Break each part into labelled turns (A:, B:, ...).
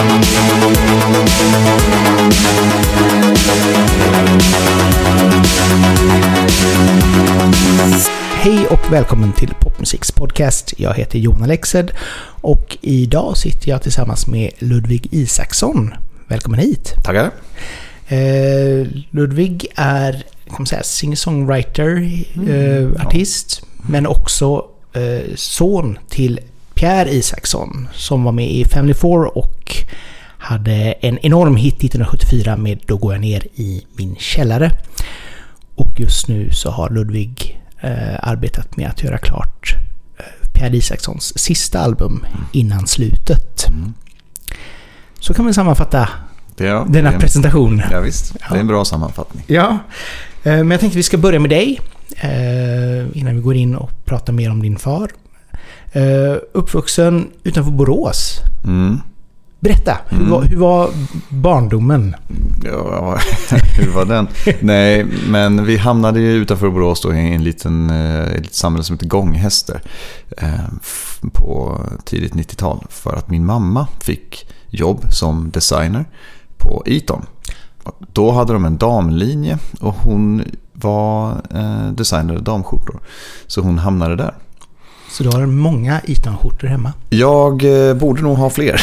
A: Hej och välkommen till Popmusiks podcast. Jag heter Johan Alexed och idag sitter jag tillsammans med Ludvig Isaksson. Välkommen hit!
B: Tackar!
A: Eh, Ludvig är kan man säga, singer-songwriter, eh, artist, men också eh, son till Pierre Isaksson som var med i Family Four och hade en enorm hit 1974 med Då går jag ner i min källare. Och just nu så har Ludvig eh, arbetat med att göra klart eh, Pierre Isakssons sista album innan slutet.
B: Mm.
A: Så kan man sammanfatta
B: är,
A: denna presentation.
B: Ja, visst, det är en bra sammanfattning.
A: Ja, eh, men jag tänkte vi ska börja med dig. eh, Innan vi går in och pratar mer om din far. Eh, Uppvuxen utanför Borås.
B: Mm.
A: Berätta, hur,
B: Mm.
A: var, hur var barndomen?
B: Ja, hur var den? Nej, men vi hamnade ju utanför Borås då i en liten, eh, ett litet samhälle som heter Gånghäster eh, på tidigt 90-tal. För att min mamma fick jobb som designer på Eton. Då hade de en damlinje och hon var eh, designer av damskjortor. Så hon hamnade där.
A: Så du har många Eton-skjortor hemma.
B: Jag eh, borde nog ha fler.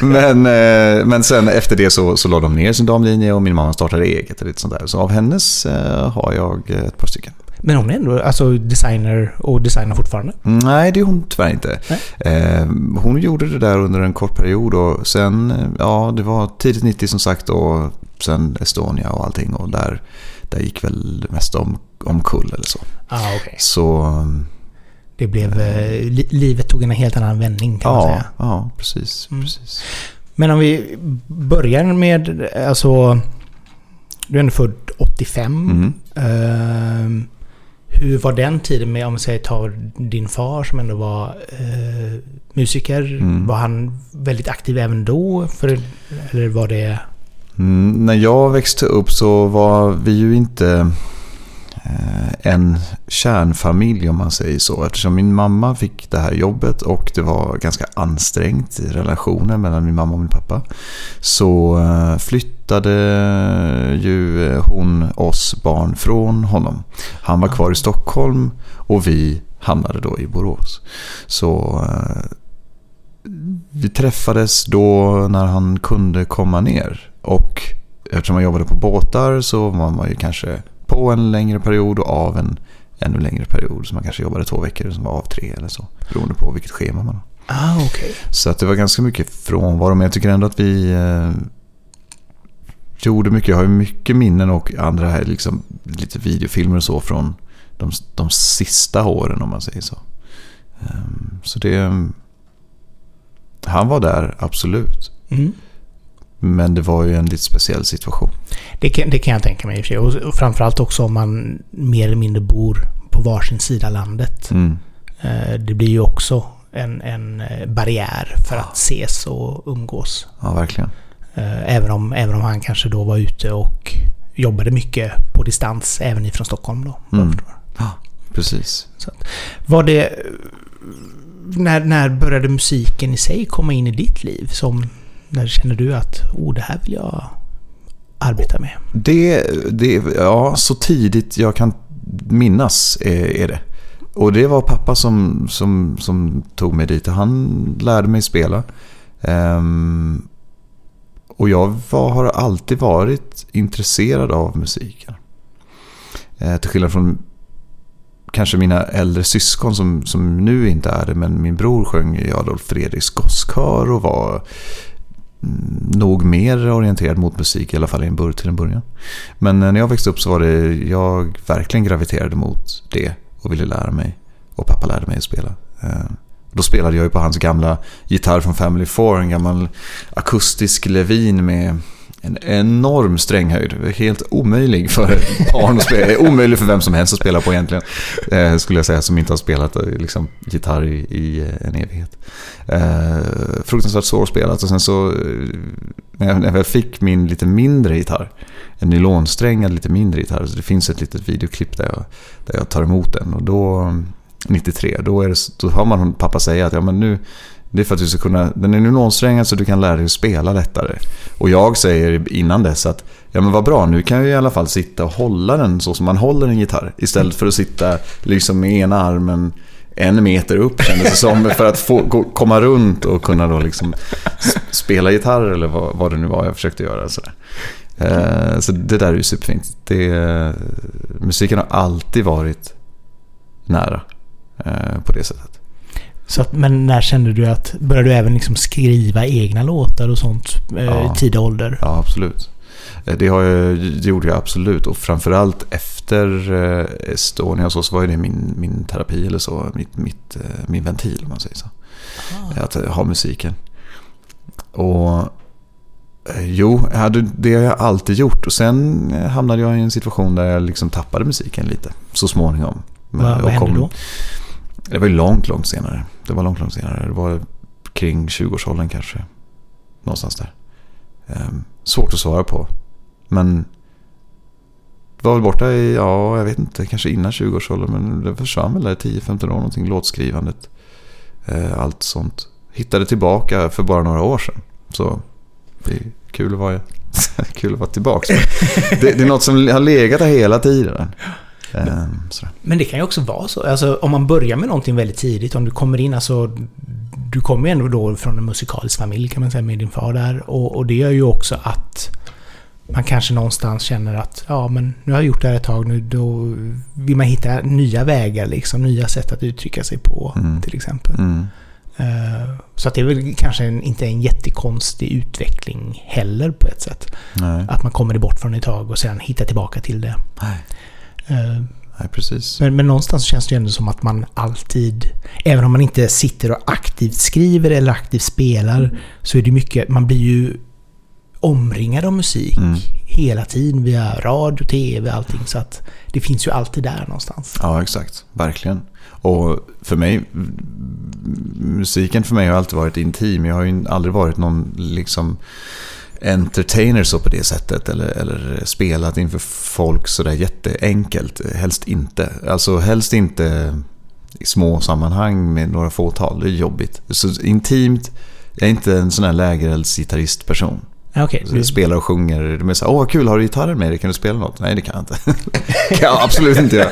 B: men, eh, men sen efter det så, så la de ner sin damlinje och min mamma startade eget. Och lite sånt där. Så av hennes eh, har jag eh, ett par stycken.
A: Men hon är ändå alltså designer och designar fortfarande.
B: Mm, Nej, det är hon tyvärr inte. Eh, hon gjorde det där under en kort period och sen, eh, ja det var tidigt 90 som sagt och sen Estonia och allting och där, där gick väl det mesta om, omkull eller så.
A: Ah, okay.
B: Så
A: Det blev... Eh, li livet tog en helt annan vändning kan man
B: ja,
A: säga.
B: ja precis.
A: Mm.
B: precis.
A: Men om vi börjar med, alltså... Du är ändå född 85.
B: Mm.
A: Ehm, hur var den tiden med, om man säger tar din far som ändå var eh, musiker.
B: Mm.
A: Var han väldigt aktiv även då? För, eller var det...
B: Mm, när jag växte upp så var vi ju inte Eh, en kärnfamilj om man säger så. Eftersom min mamma fick det här jobbet och det var ganska ansträngt i relationen mellan min mamma och min pappa. Så eh, flyttade ju hon oss barn från honom. Han var kvar i Stockholm och vi hamnade då i Borås. Så eh, vi träffades då när han kunde komma ner. Och eftersom man jobbade på båtar så var man ju kanske på en längre period och av en ännu längre period. Så man kanske jobbade två veckor som var av tre eller så. Beroende på vilket schema man har.
A: Ah, okej.
B: Så att det var ganska mycket frånvaro. Men jag tycker ändå att vi eh, gjorde mycket. Jag har ju mycket minnen och andra här, liksom, lite videofilmer och så från de, de sista åren om man säger så. Ehm, så det... Han var där, absolut.
A: Mm.
B: Men det var ju en lite speciell situation.
A: Det, kan, det kan jag tänka mig i och för sig. Och, och framförallt också om man mer eller mindre bor på varsin sida landet.
B: Mm.
A: Eh, det blir ju också en, en eh, barriär för att ses och umgås.
B: Ja, verkligen.
A: Eh, Även om, även om han kanske då var ute och jobbade mycket på distans, även ifrån Stockholm då.
B: Mm.
A: förstår.
B: Precis.
A: Var det... När, när började musiken i sig komma in i ditt liv? Som, när känner du att oh, det här vill jag arbeta med?
B: Det, det, ja, så tidigt jag kan minnas eh, är, det. Och det var pappa som, som, som tog mig dit. Han lärde mig spela. Um, och jag var, har alltid varit intresserad av musiken. Eh, till skillnad från kanske mina äldre syskon som, som nu inte är det. Men min bror sjöng i Adolf Fredriks gosskör och var nog mer orienterad mot musik i alla fall i en bur till en början. Men eh, när jag växte upp så var det jag verkligen graviterade mot det och ville lära mig. Och pappa lärde mig att spela. Eh, då spelade jag ju på hans gamla gitarr från Family Four, en gammal akustisk Levin med en enorm stränghöjd. Helt omöjlig för ett barn att spela. Eh, omöjlig för vem som helst att spela på egentligen. Eh, skulle jag säga, som inte har spelat eh, liksom, gitarr i, i eh, en evighet. Eh, fruktansvärt svårspelat. Och sen så, när jag, när jag fick min lite mindre gitarr, en nylonsträngad lite mindre gitarr, så det finns ett litet videoklipp där jag, där jag tar emot den. Och då, 93, då, är det, då hör man pappa säga att ja, men nu, det är för att du ska kunna, den är nylonsträngad så du kan lära dig att spela lättare. Och jag säger innan dess att, ja men vad bra, nu kan jag i alla fall sitta och hålla den så som man håller en gitarr. Istället för att sitta liksom med ena armen en meter upp kändes det som. För att få, gå, komma runt och kunna då liksom spela gitarr eller vad, vad det nu var jag försökte göra. Så, eh, så det där är ju superfint. Det, musiken har alltid varit nära eh, på det sättet.
A: Så att, men när kände du att, började du även liksom skriva egna låtar och sånt eh,
B: Ja.
A: i tidig ålder?
B: Ja, absolut. Eh, Det, har jag, det gjorde jag absolut. Och framförallt efter eh, Estonia så, så var det min, min terapi eller så. Mitt, mitt, eh, min ventil om man säger så. Att eh, ha musiken. Och jo, det har jag alltid gjort. Och sen hamnade jag i en situation där jag liksom tappade musiken lite. Så småningom.
A: Vad, vad hände då?
B: Det var ju långt, långt senare. Det var långt, långt senare. Det var kring 20-årsåldern kanske. Någonstans där. Ehm, svårt att svara på. Men det var väl borta i, ja, jag vet inte, kanske innan 20-årsåldern. Men det försvann väl där i 10-15 år någonting. Låtskrivandet. Ehm, allt sånt. Hittade tillbaka för bara några år sedan. Så det är kul att vara, kul att vara tillbaka. Det, det är något som har legat där hela tiden. Ehm, sådär.
A: Men det kan ju också vara så. Alltså om man börjar med någonting väldigt tidigt, om du kommer in, alltså du kommer ju ändå då från en musikalisk familj kan man säga med din far där. Och, och det gör ju också att man kanske någonstans känner att ja men nu har jag gjort det här ett tag nu, då vill man hitta nya vägar liksom, nya sätt att uttrycka sig på
B: Mm.
A: till exempel.
B: Mm.
A: Eh, Så att det är väl kanske en, inte en jättekonstig utveckling heller på ett sätt.
B: Nej.
A: Att man kommer bort från ett tag och sen hittar tillbaka till det.
B: Nej.
A: Eh,
B: Nej, precis.
A: Men, men någonstans känns det ju ändå som att man alltid, även om man inte sitter och aktivt skriver eller aktivt spelar, så är det mycket, man blir ju omringad av musik
B: Mm.
A: hela tiden via radio, tv, allting. Så att det finns ju alltid där någonstans.
B: Ja, exakt. Verkligen. Och för mig, musiken för mig har alltid varit intim. Jag har ju aldrig varit någon liksom entertainer så på det sättet. Eller, eller spelat inför folk sådär jätteenkelt. Helst inte. Alltså helst inte i små sammanhang med några fåtal. Det är jobbigt. Så intimt, jag är inte en sån här lägereldsgitarristperson.
A: Okej,
B: Så
A: du-
B: jag spelar och sjunger. De är så här, åh vad kul, har du gitarren med dig? Kan du spela något? Nej, det kan jag inte. kan jag absolut inte göra.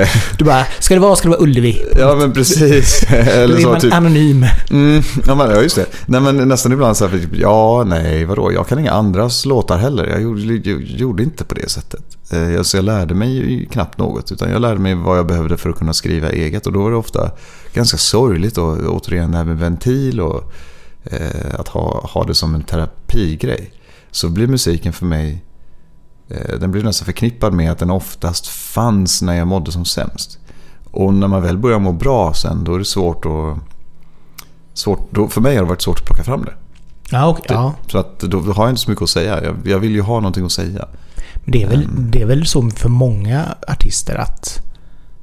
B: Eh,
A: du bara, ska det vara, ska det vara Ullevi?
B: ja, men precis.
A: Då
B: Eller
A: är
B: så,
A: man
B: typ.
A: anonym.
B: Mm, ja, men, ja, just det. Nej, men nästan ibland så här, typ, ja, nej, vadå? Jag kan inga andras låtar heller. Jag gjorde, jag gjorde inte på det sättet. Eh, alltså, jag lärde mig knappt något. Utan jag lärde mig vad jag behövde för att kunna skriva eget. Och då var det ofta ganska sorgligt. Och återigen det här med ventil och att ha, ha det som en terapigrej. Så blir musiken för mig, eh, den blir nästan förknippad med att den oftast fanns när jag mådde som sämst. Och när man väl börjar må bra sen, då är det svårt att... Svårt, då, för mig har det varit svårt att plocka fram det.
A: Ja, okej. ja.
B: Så att då, då har jag inte så mycket att säga. Jag, jag vill ju ha någonting att säga.
A: Men det är, väl,
B: Mm.
A: det är väl så för många artister att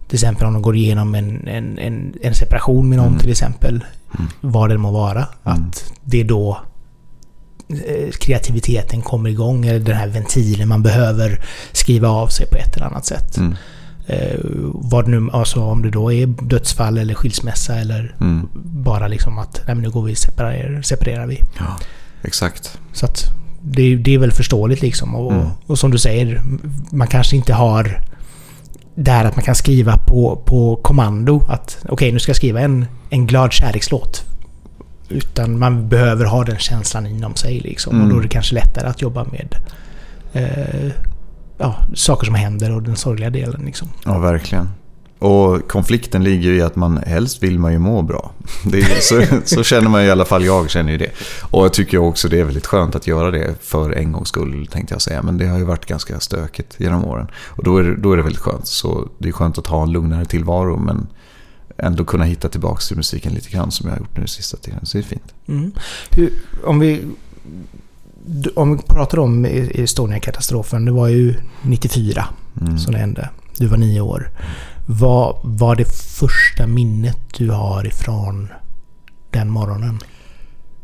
A: till exempel om de går igenom en, en, en, en separation med någon
B: Mm.
A: till exempel,
B: Mm.
A: vad det må vara,
B: Mm.
A: att det är då eh, kreativiteten kommer igång, eller den här ventilen man behöver skriva av sig på ett eller annat sätt.
B: Mm.
A: Eh, vad nu, alltså om det då är dödsfall eller skilsmässa eller
B: Mm.
A: bara liksom att nej men nu går vi separerar, separerar vi.
B: Ja, exakt.
A: Så att det, det är väl förståeligt liksom. Och,
B: Mm.
A: och som du säger, man kanske inte har det här att man kan skriva på, på kommando att okej, nu ska jag skriva en, en glad kärlekslåt. Utan man behöver ha den känslan inom sig liksom. Och
B: Mm.
A: då är det kanske lättare att jobba med eh, ja, saker som händer och den sorgliga delen liksom.
B: Ja, verkligen. Och konflikten ligger ju i att man helst vill man ju må bra. Är, så, så känner man i alla fall, jag känner ju det. Och jag tycker också det är väldigt skönt att göra det för en gångs skull tänkte jag säga. Men det har ju varit ganska stökigt genom åren. Och då är det, då är det väldigt skönt. Så det är skönt att ha en lugnare tillvaro men ändå kunna hitta tillbaka till musiken lite grann som jag har gjort nu sista tiden. Så det är fint.
A: Mm. Hur, om vi om vi pratar om Estonia-katastrofen, det var ju 94
B: Mm.
A: som det hände. Du var nio år. Vad var det första minnet du har ifrån den morgonen?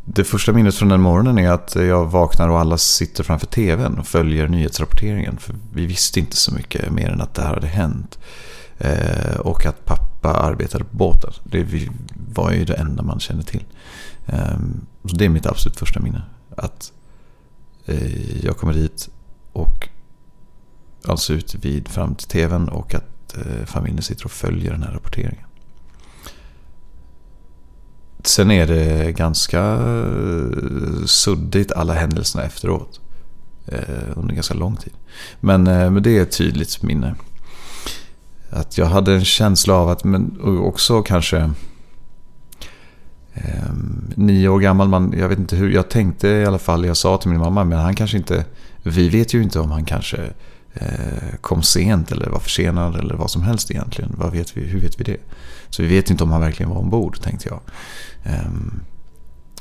B: Det första minnet från den morgonen är att jag vaknar och alla sitter framför tvn och följer nyhetsrapporteringen. För vi visste inte så mycket mer än att det här hade hänt. Eh, och att pappa pappa arbetade på båten. Det var ju det enda man kände till. Eh, så det är mitt absolut första minne. Att eh, jag kommer dit och alltså ut vid fram till tvn och att Eh, familjen sitter och följer den här rapporteringen. Sen är det ganska eh, suddigt alla händelserna efteråt. Eh, under ganska lång tid. Men, men det är ett tydligt minne. Att jag hade en känsla av att, men också kanske eh, nio år gammal, man, jag vet inte hur, jag tänkte i alla fall, jag sa till min mamma, men han kanske inte, vi vet ju inte om han kanske eh, kom sent eller var försenad eller vad som helst egentligen. Vad vet vi, hur vet vi det? Så vi vet inte om han verkligen var ombord, tänkte jag. Eh,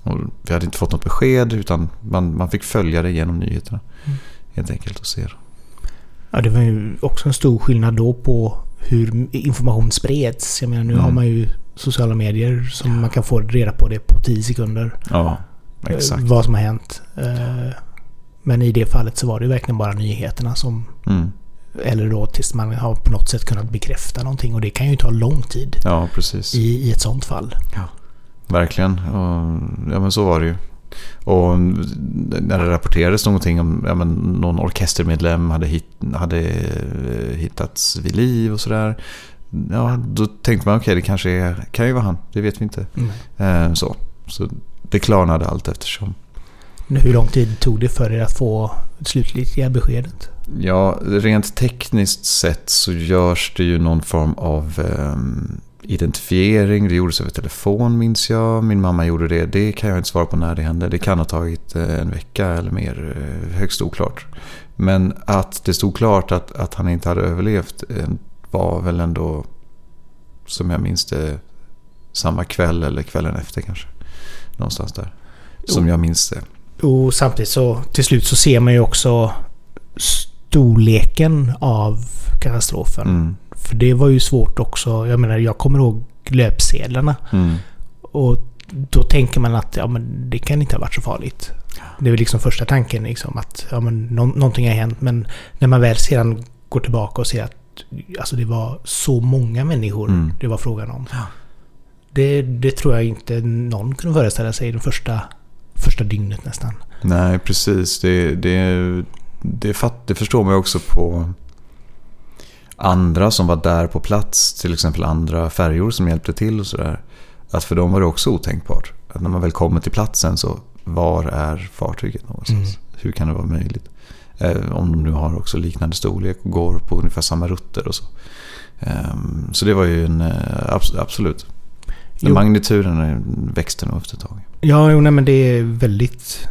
B: och vi hade inte fått något besked utan man, man fick följa det genom nyheterna. Mm. Helt enkelt och se det.
A: Ja, det var ju också en stor skillnad då på hur information spreds. Jag menar nu mm. har man ju sociala medier som ja. man kan få reda på det på 10 sekunder.
B: Ja, exakt.
A: Vad som har hänt. Eh, men i det fallet så var det verkligen bara nyheterna som... Mm. Eller då tills man har på något sätt kunnat bekräfta någonting. Och det kan ju ta lång tid.
B: Ja, precis.
A: I, i ett sånt fall.
B: Ja, verkligen. Och, ja, men så var det ju. Och när det rapporterades någonting om ja, men någon orkestermedlem hade, hit, hade eh, hittats vid liv och sådär. Ja, då tänkte man okej, okay, det kanske är, kan ju vara han. Det vet vi inte. Mm. så. så det klarnade allt eftersom.
A: Hur lång tid tog det för er att få slutliga beskedet?
B: Ja, rent tekniskt sett så görs det ju någon form av um, identifiering. Det gjordes över telefon minns jag. Min mamma gjorde det. Det kan jag inte svara på när det hände. Det kan ha tagit eh, en vecka eller mer. Eh, högst oklart. Men att det stod klart att, att han inte hade överlevt eh, var väl ändå, som jag minns det, samma kväll eller kvällen efter kanske. Någonstans där. Som jag minns det.
A: Och samtidigt så till slut så ser man ju också storleken av katastrofen. Mm. För det var ju svårt också. Jag menar, jag kommer ihåg löpsedlarna. Mm. Och då tänker man att ja, men det kan inte ha varit så farligt. Det är väl liksom första tanken liksom att ja, men no någonting har hänt. Men när man väl sedan går tillbaka och ser att alltså, det var så många människor mm. det var frågan om. Ja. Det, det, tror jag inte någon kunde föreställa sig det första, första dygnet nästan.
B: Nej, precis. Det, det, det, fatt, det förstår man också på andra som var där på plats, till exempel andra färjor som hjälpte till och sådär. Att för dem var det också otänkbart. Att när man väl kommer till platsen så, var är fartyget någonstans? Mm. Hur kan det vara möjligt? Eh, om de nu har också liknande storlek och går på ungefär samma rutter och så. Eh, så det var ju en, eh, absolut. Den magnituden växte nog efter ett tag.
A: Ja, jo, nej, men det är väldigt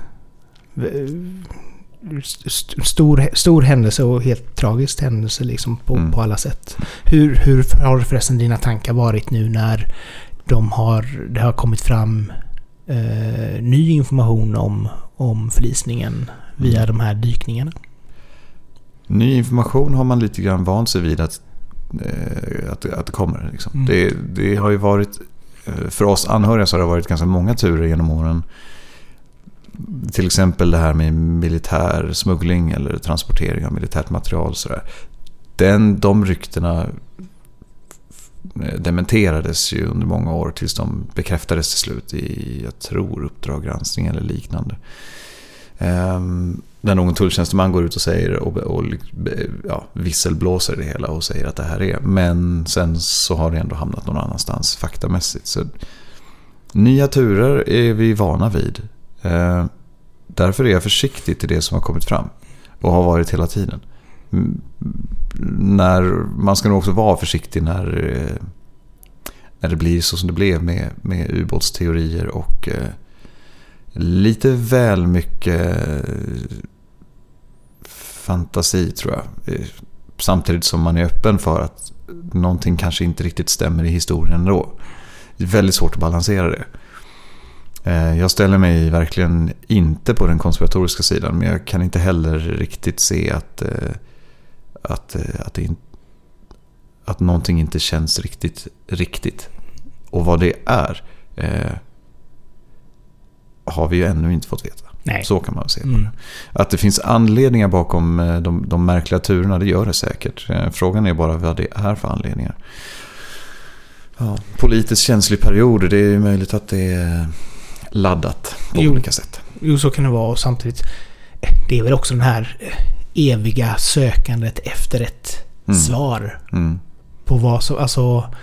A: stor, stor händelse och helt tragisk händelse liksom på, mm. på alla sätt. Hur, hur har förresten dina tankar varit nu när de har, det har kommit fram eh, ny information om, om förlisningen via mm. de här dykningarna?
B: Ny information har man lite grann vant sig vid att, eh, att, att det kommer. Liksom. Mm. Det, det har ju varit, Eh, för oss anhöriga så har det varit ganska många turer genom åren till exempel det här med militär smuggling eller transportering av militärt material. Sådär. Den, de ryktena dementerades ju under många år tills de bekräftades till slut i, jag tror, Uppdrag granskning eller liknande. Ehm, där någon tulltjänsteman går ut och säger och, och ja, visselblåser det hela och säger att det här är. Men sen så har det ändå hamnat någon annanstans faktamässigt. Så, nya turer är vi vana vid. Eh, därför är jag försiktig till det som har kommit fram. Och har varit hela tiden. Mm, när, man ska nog också vara försiktig när, eh, när det blir så som det blev med, med ubåtsteorier och eh, lite väl mycket fantasi tror jag. Samtidigt som man är öppen för att någonting kanske inte riktigt stämmer i historien ändå. Det är väldigt svårt att balansera det. Eh, jag ställer mig verkligen inte på den konspiratoriska sidan men jag kan inte heller riktigt se att, eh, att, eh, att, det, att någonting inte känns riktigt riktigt. Och vad det är eh, har vi ju ännu inte fått veta. Nej. Så kan man se på mm. det. Att det finns anledningar bakom de, de märkliga turerna, det gör det säkert. Frågan är bara vad det är för anledningar. Ja, politiskt känslig period. Det är ju möjligt att det är laddat på
A: Jo.
B: olika sätt.
A: Jo, så kan det vara. Och samtidigt, eh, det är väl också den här eh, eviga sökandet efter ett
B: Mm.
A: svar
B: Mm.
A: på vad som... Alltså,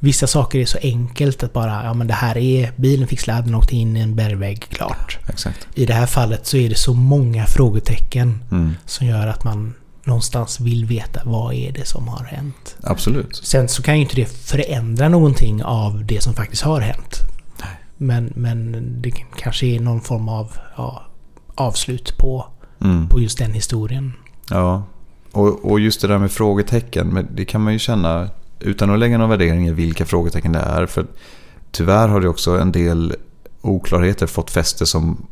A: vissa saker är så enkelt att bara, ja men det här är... Bilen fick sladd, den åkte in i en bergvägg, klart.
B: Exakt.
A: I det här fallet så är det så många frågetecken
B: Mm.
A: som gör att man någonstans vill veta vad är det som har hänt.
B: Absolut.
A: Sen så kan ju inte det förändra någonting av det som faktiskt har hänt.
B: Nej.
A: Men, men det kanske är någon form av ja, avslut på,
B: Mm.
A: på just den historien.
B: Ja, och, och just det där med frågetecken. Men det kan man ju känna utan att lägga någon värdering i vilka frågetecken det är. För tyvärr har det också en del oklarheter fått fäste som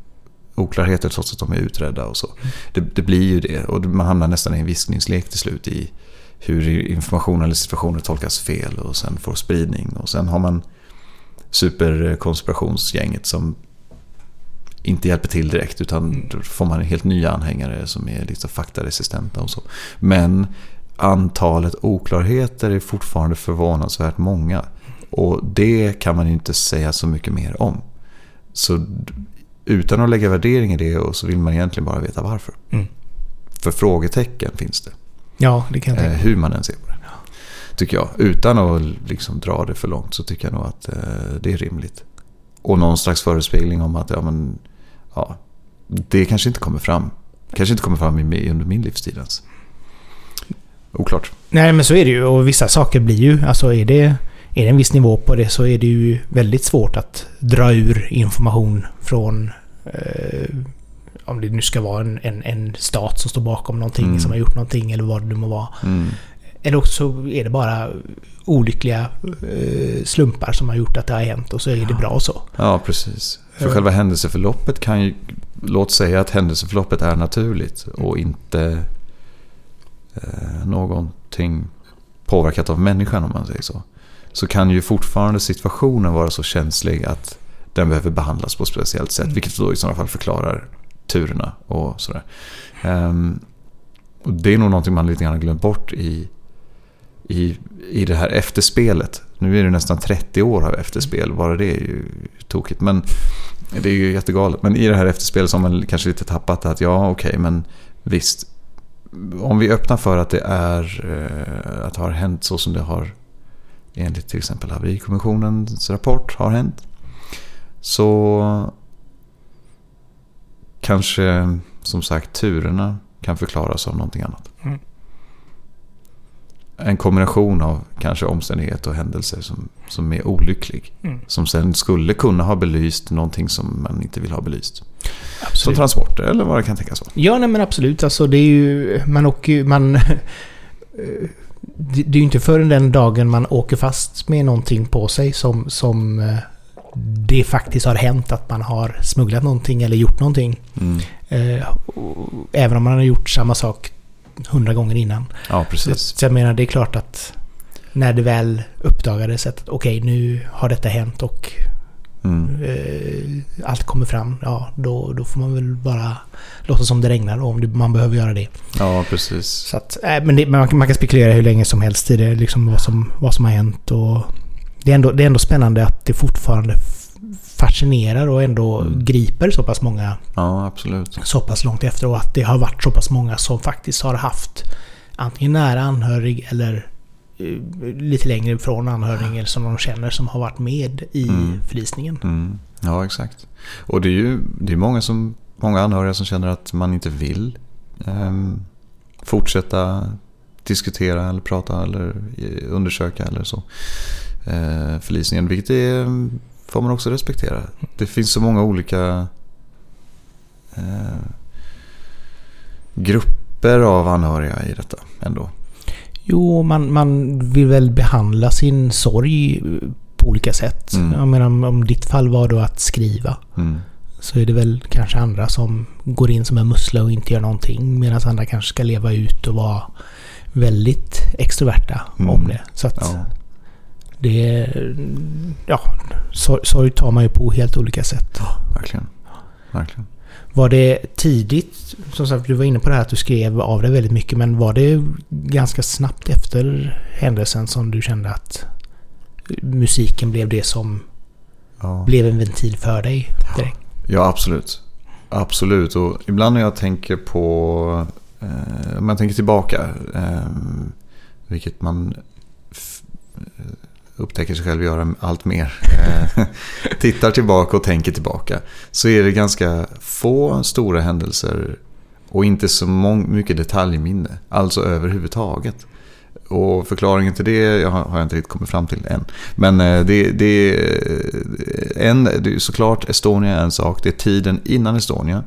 B: oklarheter trots att de är utredda och så. Det, det blir ju det och man hamnar nästan i en viskningslek till slut i hur information eller situationer tolkas fel och sen får spridning. Och sen har man superkonspirationsgänget som inte hjälper till direkt utan då får man helt nya anhängare som är lite faktaresistenta och så. Men antalet oklarheter är fortfarande förvånansvärt många. Och det kan man inte säga så mycket mer om. Så utan att lägga värdering i det och så vill man egentligen bara veta varför.
A: Mm.
B: För frågetecken finns det.
A: Ja, det kan jag
B: Eh,
A: tänka
B: hur man än ser på det. Tycker jag. Utan att liksom dra det för långt så tycker jag nog att eh, det är rimligt. Och någon slags förespegling om att ja, men, ja, det kanske inte kommer fram. Kanske inte kommer fram i, under min livstid ens. Oklart.
A: Nej, men så är det ju. Och vissa saker blir ju... Alltså är det, är det en viss nivå på det så är det ju väldigt svårt att dra ur information från... Eh, om det nu ska vara en, en, en stat som står bakom någonting,
B: Mm.
A: som har gjort någonting eller vad det nu må vara.
B: Mm.
A: Eller också är det bara olyckliga eh, slumpar som har gjort att det har hänt och så är det bra så.
B: Ja, precis. För
A: Ja.
B: själva händelseförloppet kan ju... Låt säga att händelseförloppet är naturligt och inte eh, någonting påverkat av människan om man säger så. Så kan ju fortfarande situationen vara så känslig att den behöver behandlas på ett speciellt sätt.
A: Mm.
B: Vilket då i sådana fall förklarar turerna och sådär. Ehm, och det är nog någonting man lite grann har glömt bort i, i, i det här efterspelet. Nu är det nästan 30 år av efterspel. Bara det är ju tokigt. Men det är ju jättegalet. Men i det här efterspelet så har man kanske lite tappat att ja, okej, men visst. Om vi öppnar för att det är eh, att det har hänt så som det har enligt till exempel haverikommissionens rapport har hänt. Så kanske som sagt turerna kan förklaras av någonting annat.
A: Mm.
B: En kombination av kanske omständigheter och händelser som, som är olycklig.
A: Mm.
B: Som sen skulle kunna ha belyst någonting som man inte vill ha belyst. Som
A: Absolut.
B: transporter eller vad det kan tänkas vara.
A: Ja, nej men absolut. Alltså det är ju... Man åker ju... Man... eh, Det det är ju inte förrän den dagen man åker fast med någonting på sig som, som eh, det faktiskt har hänt att man har smugglat någonting eller gjort någonting.
B: Mm.
A: Eh, Även om man har gjort samma sak hundra gånger innan.
B: Ja, precis.
A: så jag menar, det är klart att när det väl uppdagades att okej, nu har detta hänt och
B: Mm.
A: eh, allt kommer fram. Ja, då, då får man väl bara låta som det regnar om det, man behöver göra det.
B: Ja, precis.
A: Så att, äh, men det, man, kan- man kan spekulera hur länge som helst i det, liksom vad som, vad som har hänt. Och det, är ändå, det är ändå spännande att det fortfarande fascinerar och ändå
B: Mm.
A: griper så pass många
B: Ja, absolut.
A: så pass långt efter. Och att det har varit så pass många som faktiskt har haft antingen nära anhörig eller eh, lite längre ifrån anhörig eller som de känner som har varit med i
B: Mm.
A: förlisningen.
B: Mm. Ja, exakt. Och det är ju det är många, som, många anhöriga som känner att man inte vill ehm, fortsätta diskutera eller prata eller eh, undersöka eller så. Eh, förlisningen, vilket är, får man också respektera. Det finns så många olika eh, grupper av anhöriga i detta ändå.
A: Jo, man, man vill väl behandla sin sorg på olika sätt.
B: Mm.
A: Jag menar, om, om ditt fall var då att skriva.
B: Mm.
A: Så är det väl kanske andra som går in som en mussla och inte gör någonting. Medan andra kanske ska leva ut och vara väldigt extroverta
B: Mm.
A: om det. Så att
B: Ja.
A: det. Ja, sorg, tar man ju på helt olika sätt.
B: Verkligen. Verkligen.
A: Var det tidigt, som sagt du var inne på det här att du skrev av det väldigt mycket, men var det ganska snabbt efter händelsen som du kände att musiken blev det som
B: Ja.
A: blev en ventil för dig direkt.
B: Ja, absolut. Absolut. Och ibland när jag tänker på... Eh, om jag tänker tillbaka. Eh, vilket man upptäcker sig själv göra allt mer. Eh, tittar tillbaka och tänker tillbaka. Så är det ganska få stora händelser. Och inte så mycket detaljminne. Alltså överhuvudtaget. Och förklaringen till det jag har har jag inte riktigt kommit fram till än. Men eh, det, det, eh, en, det är såklart Estonia är en sak. Det är tiden innan Estonia.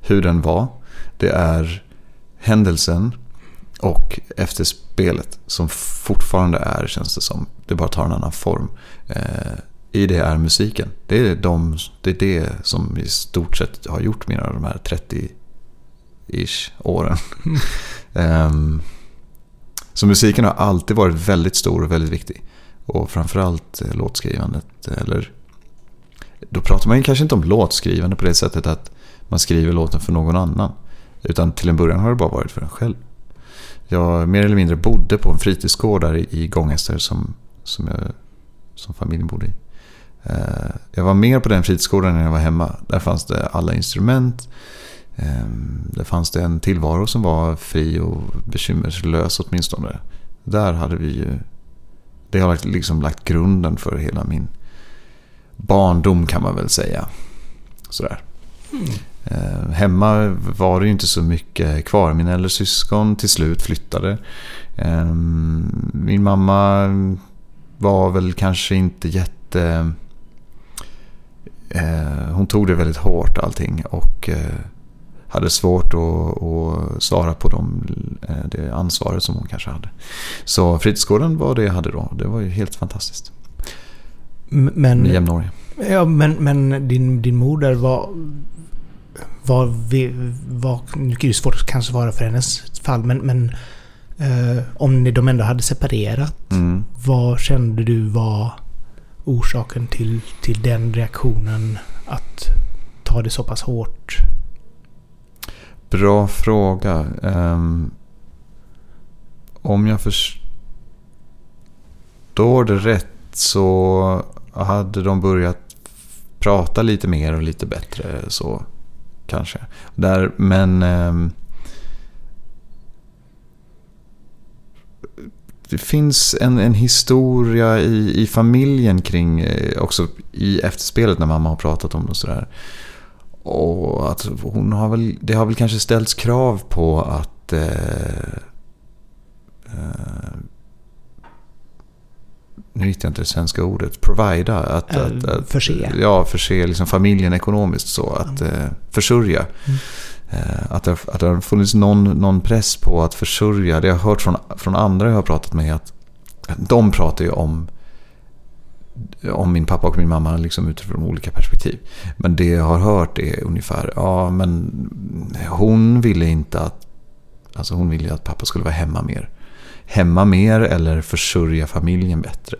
B: Hur den var. Det är händelsen och efterspelet som fortfarande är, känns det som. Det bara tar en annan form. Eh, I det är musiken. Det är, de, det är det som i stort sett har gjort mina av de här 30-ish åren. Ehm, så musiken har alltid varit väldigt stor och väldigt viktig. Och framförallt eh, låtskrivandet. Eller, då pratar man ju kanske inte om låtskrivande på det sättet att man skriver låten för någon annan. Utan till en början har det bara varit för en själv. Jag mer eller mindre bodde på en fritidsgård där i- Gångester Gånghester som, som, jag, som familjen bodde i. Eh, jag var mer på den fritidsgården när jag var hemma. Där fanns det alla instrument. Ehm, där fanns det en tillvaro som var fri och bekymmerslös åtminstone. Där hade vi ju... Det har liksom lagt grunden för hela min barndom kan man väl säga. Sådär. Mm hemma var det ju inte så mycket kvar. Mina äldre syskon till slut flyttade. Eh, min mamma var väl kanske inte jätte... Eh, hon tog det väldigt hårt allting och eh, hade svårt att, att svara på de, eh, det ansvaret som hon kanske hade. Så fritidsgården var det jag hade då. Det var ju helt fantastiskt.
A: Men,
B: Med jämnåriga.
A: ja, men, men din, din mor där var... Var, vi, var, nu är det svårt att kanske svara för hennes fall, men, men eh, om ni, de ändå hade separerat,
B: Mm.
A: vad kände du var orsaken till, till den reaktionen att ta det så pass hårt?
B: Bra fråga. Ehm, om jag förstår det rätt så hade de börjat prata lite mer och lite bättre så kanske. Där, men Eh, det finns en, en historia i, i familjen kring, eh, också i efterspelet när mamma har pratat om det och sådär. Och att hon har väl, det har väl kanske ställts krav på att eh, eh, nu hittar jag inte det svenska ordet, provida. Att,
A: Eh,
B: att, att,
A: förse.
B: Ja, förse liksom familjen ekonomiskt så. Att eh, försörja.
A: Mm.
B: Eh, att, det, att det har funnits någon, någon press på att försörja. Det jag har hört från, från andra jag har pratat med att de pratar ju om om min pappa och min mamma liksom utifrån olika perspektiv. Men det jag har hört är ungefär, ja men hon ville inte att, alltså hon ville att pappa skulle vara hemma mer. Hemma mer eller försörja familjen bättre.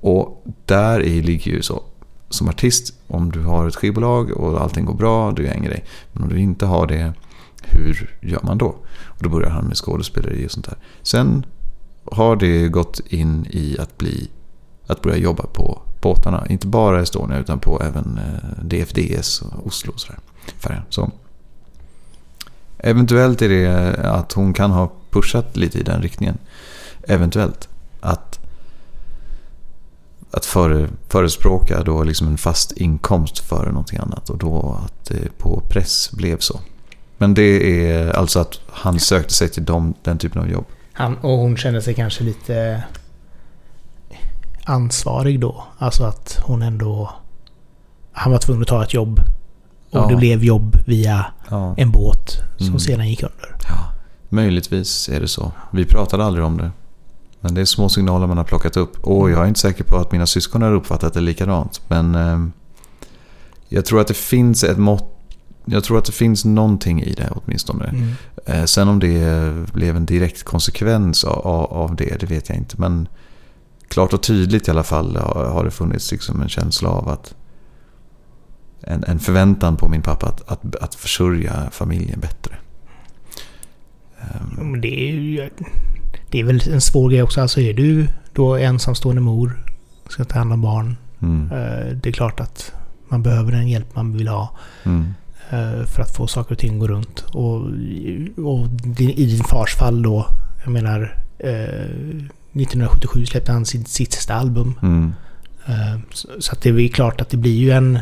B: Och där i ligger ju så, som artist, om du har ett skivbolag och allting går bra, du är en grej. Men om du inte har det, hur gör man då? Och då börjar han med skådespeleri och sånt där. Sen har det gått in i att bli att börja jobba på båtarna. Inte bara Estonia utan på även eh, DFDS och Oslo och sådär. Färjan. Så eventuellt är det att hon kan ha pushat lite i den riktningen. Eventuellt. Att, att före, förespråka då liksom en fast inkomst före någonting annat. Och då att det på press blev så. Men det är alltså att han sökte sig till dem, den typen av jobb.
A: Han, och hon kände sig kanske lite ansvarig då. Alltså att hon ändå... Han var tvungen att ta ett jobb. Och
B: Ja.
A: det blev jobb via
B: Ja.
A: en båt som
B: Mm.
A: sedan gick under.
B: Ja, möjligtvis är det så. Vi pratade aldrig om det. Men det är små signaler man har plockat upp. Och jag är inte säker på att mina syskon har uppfattat det likadant. Men eh, jag tror att det finns ett mått. Jag tror att det finns någonting i det åtminstone.
A: Mm.
B: Eh, sen om det blev en direkt konsekvens av, av det, det vet jag inte. Men klart och tydligt i alla fall har, har det funnits liksom en känsla av att en, en förväntan på min pappa att, att, att försörja familjen bättre.
A: Men det är ju... Det är väl en svår grej också. Alltså är du då ensamstående mor ska ta hand om barn.
B: Mm.
A: Eh, Det är klart att man behöver den hjälp man vill ha
B: Mm.
A: eh, för att få saker och ting att gå runt. Och, och din- i din fars fall då, jag menar, eh, 1977 släppte han sitt, sitt sista album.
B: Mm.
A: Så så att det är klart att det blir ju en...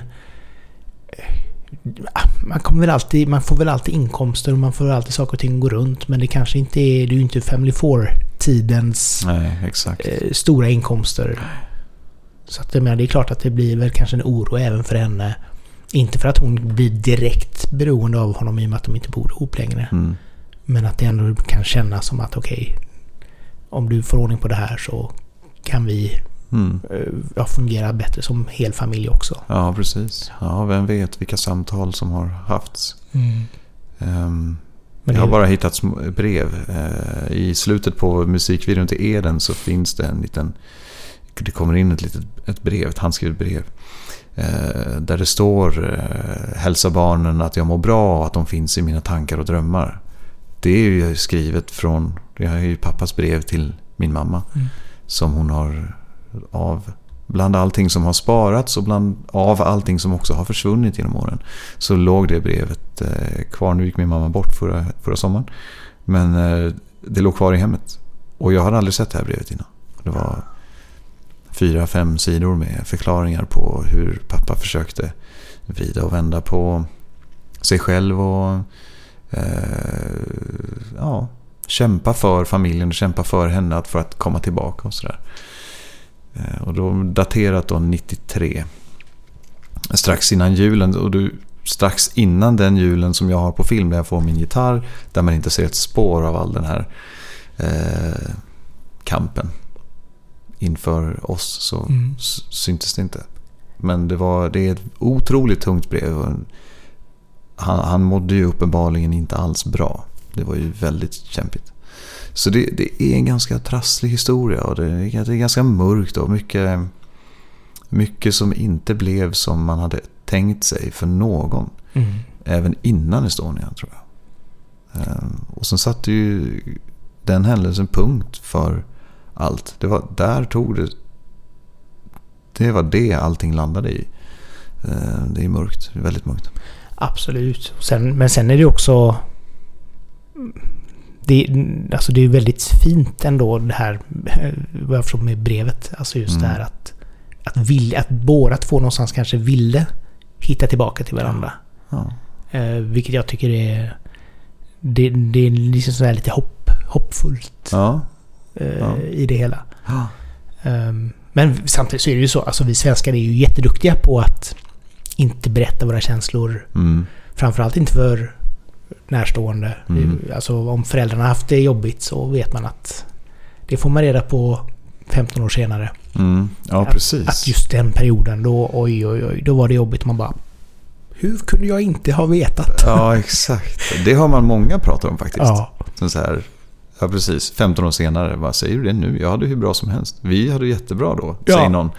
A: Man, kommer väl alltid, man får väl alltid inkomster och man får alltid saker och ting att gå runt. Men det kanske inte är... Det är ju inte Family Four-tidens eh, stora inkomster. Så att menar, det är klart att det blir väl kanske en oro även för henne. Inte för att hon blir direkt beroende av honom i och med att de inte bor ihop längre.
B: Mm.
A: Men att det ändå kan kännas som att okej, om du får ordning på det här så kan vi
B: Mm.
A: eh, ja, fungera bättre som hel familj också.
B: Ja, precis. Ja, vem vet vilka samtal som har hafts. Ehm,
A: Men
B: jag har bara hittat brev. Eh, I slutet på musikvideon till Eden så finns det en liten... Det kommer in ett litet ett brev, ett handskrivet brev. Eh, där det står Hälsa barnen att jag mår bra och att de finns i mina tankar och drömmar. Det är ju skrivet från... Det är ju pappas brev till min mamma.
A: Mm.
B: Som hon har av... Bland allting som har sparats och bland, av allting som också har försvunnit genom åren. Så låg det brevet eh, kvar. Nu gick min mamma bort förra, förra sommaren. Men eh, det låg kvar i hemmet. Och jag hade aldrig sett det här brevet innan. Det var fyra, fem sidor med förklaringar på hur pappa försökte vrida och vända på sig själv och eh, ja, kämpa för familjen och kämpa för henne att- för att komma tillbaka och sådär. Eh, och då daterat då 93. Strax innan julen och du, strax innan den julen som jag har på film där jag får min gitarr där man inte ser ett spår av all den här eh, kampen inför oss så
A: Mm.
B: syntes det inte. Men det, var, det är ett otroligt tungt brev. Han, han mådde ju uppenbarligen inte alls bra. Det var ju väldigt kämpigt. Så det, det är en ganska trasslig historia och det är, det är ganska mörkt och mycket, mycket som inte blev som man hade tänkt sig för någon.
A: Mm.
B: Även innan Estonia tror jag. Ehm, Och sen satte ju den händelsen punkt för allt. Det var, där tog det... Det var det allting landade i. Ehm, Det är mörkt, väldigt mörkt.
A: Absolut. Sen, men sen är det också... Det, alltså det är väldigt fint ändå det här, eh, vad jag förstår med brevet. Alltså just
B: Mm.
A: det här att, att, vilja, att båda två någonstans kanske ville hitta tillbaka till varandra.
B: Ja.
A: Eh, vilket jag tycker är... Det, det är liksom sådär lite hopp, hoppfullt
B: Ja.
A: eh,
B: Ja.
A: i det hela. Ehm, Men samtidigt så är det ju så, alltså vi svenskar är ju jätteduktiga på att inte berätta våra känslor.
B: Mm.
A: Framförallt inte för närstående.
B: Mm.
A: Alltså om föräldrarna haft det jobbigt så vet man att det får man reda på 15 år senare.
B: Mm. Ja,
A: Att-
B: precis.
A: Att just den perioden då, oj oj oj, då var det jobbigt. Man bara... Hur kunde jag inte ha vetat?
B: Ja, exakt. Det har man många pratar om faktiskt.
A: Ja,
B: Som så här, ja precis, 15 år senare, vad säger du det nu? Jag hade hur bra som helst. Vi hade jättebra då,
A: Ja.
B: säger någon.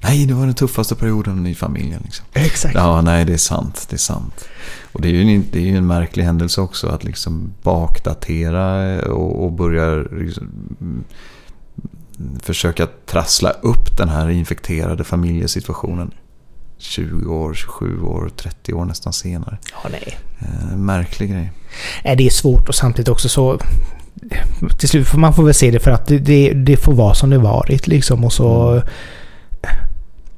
B: Nej, det var den tuffaste perioden i familjen. Liksom.
A: exakt.
B: Ja, nej, det är sant. Det är sant. Och det är ju en, det är ju en märklig händelse också att liksom bakdatera och, och börja liksom, mm, försöka trassla upp den här infekterade familjesituationen. 20 år, 27 år, 30 år nästan senare.
A: Ja, nej.
B: Eh, märklig grej.
A: Det är svårt och samtidigt också så... Till slut får man får väl se det för att det, det, det får vara som det varit liksom och så...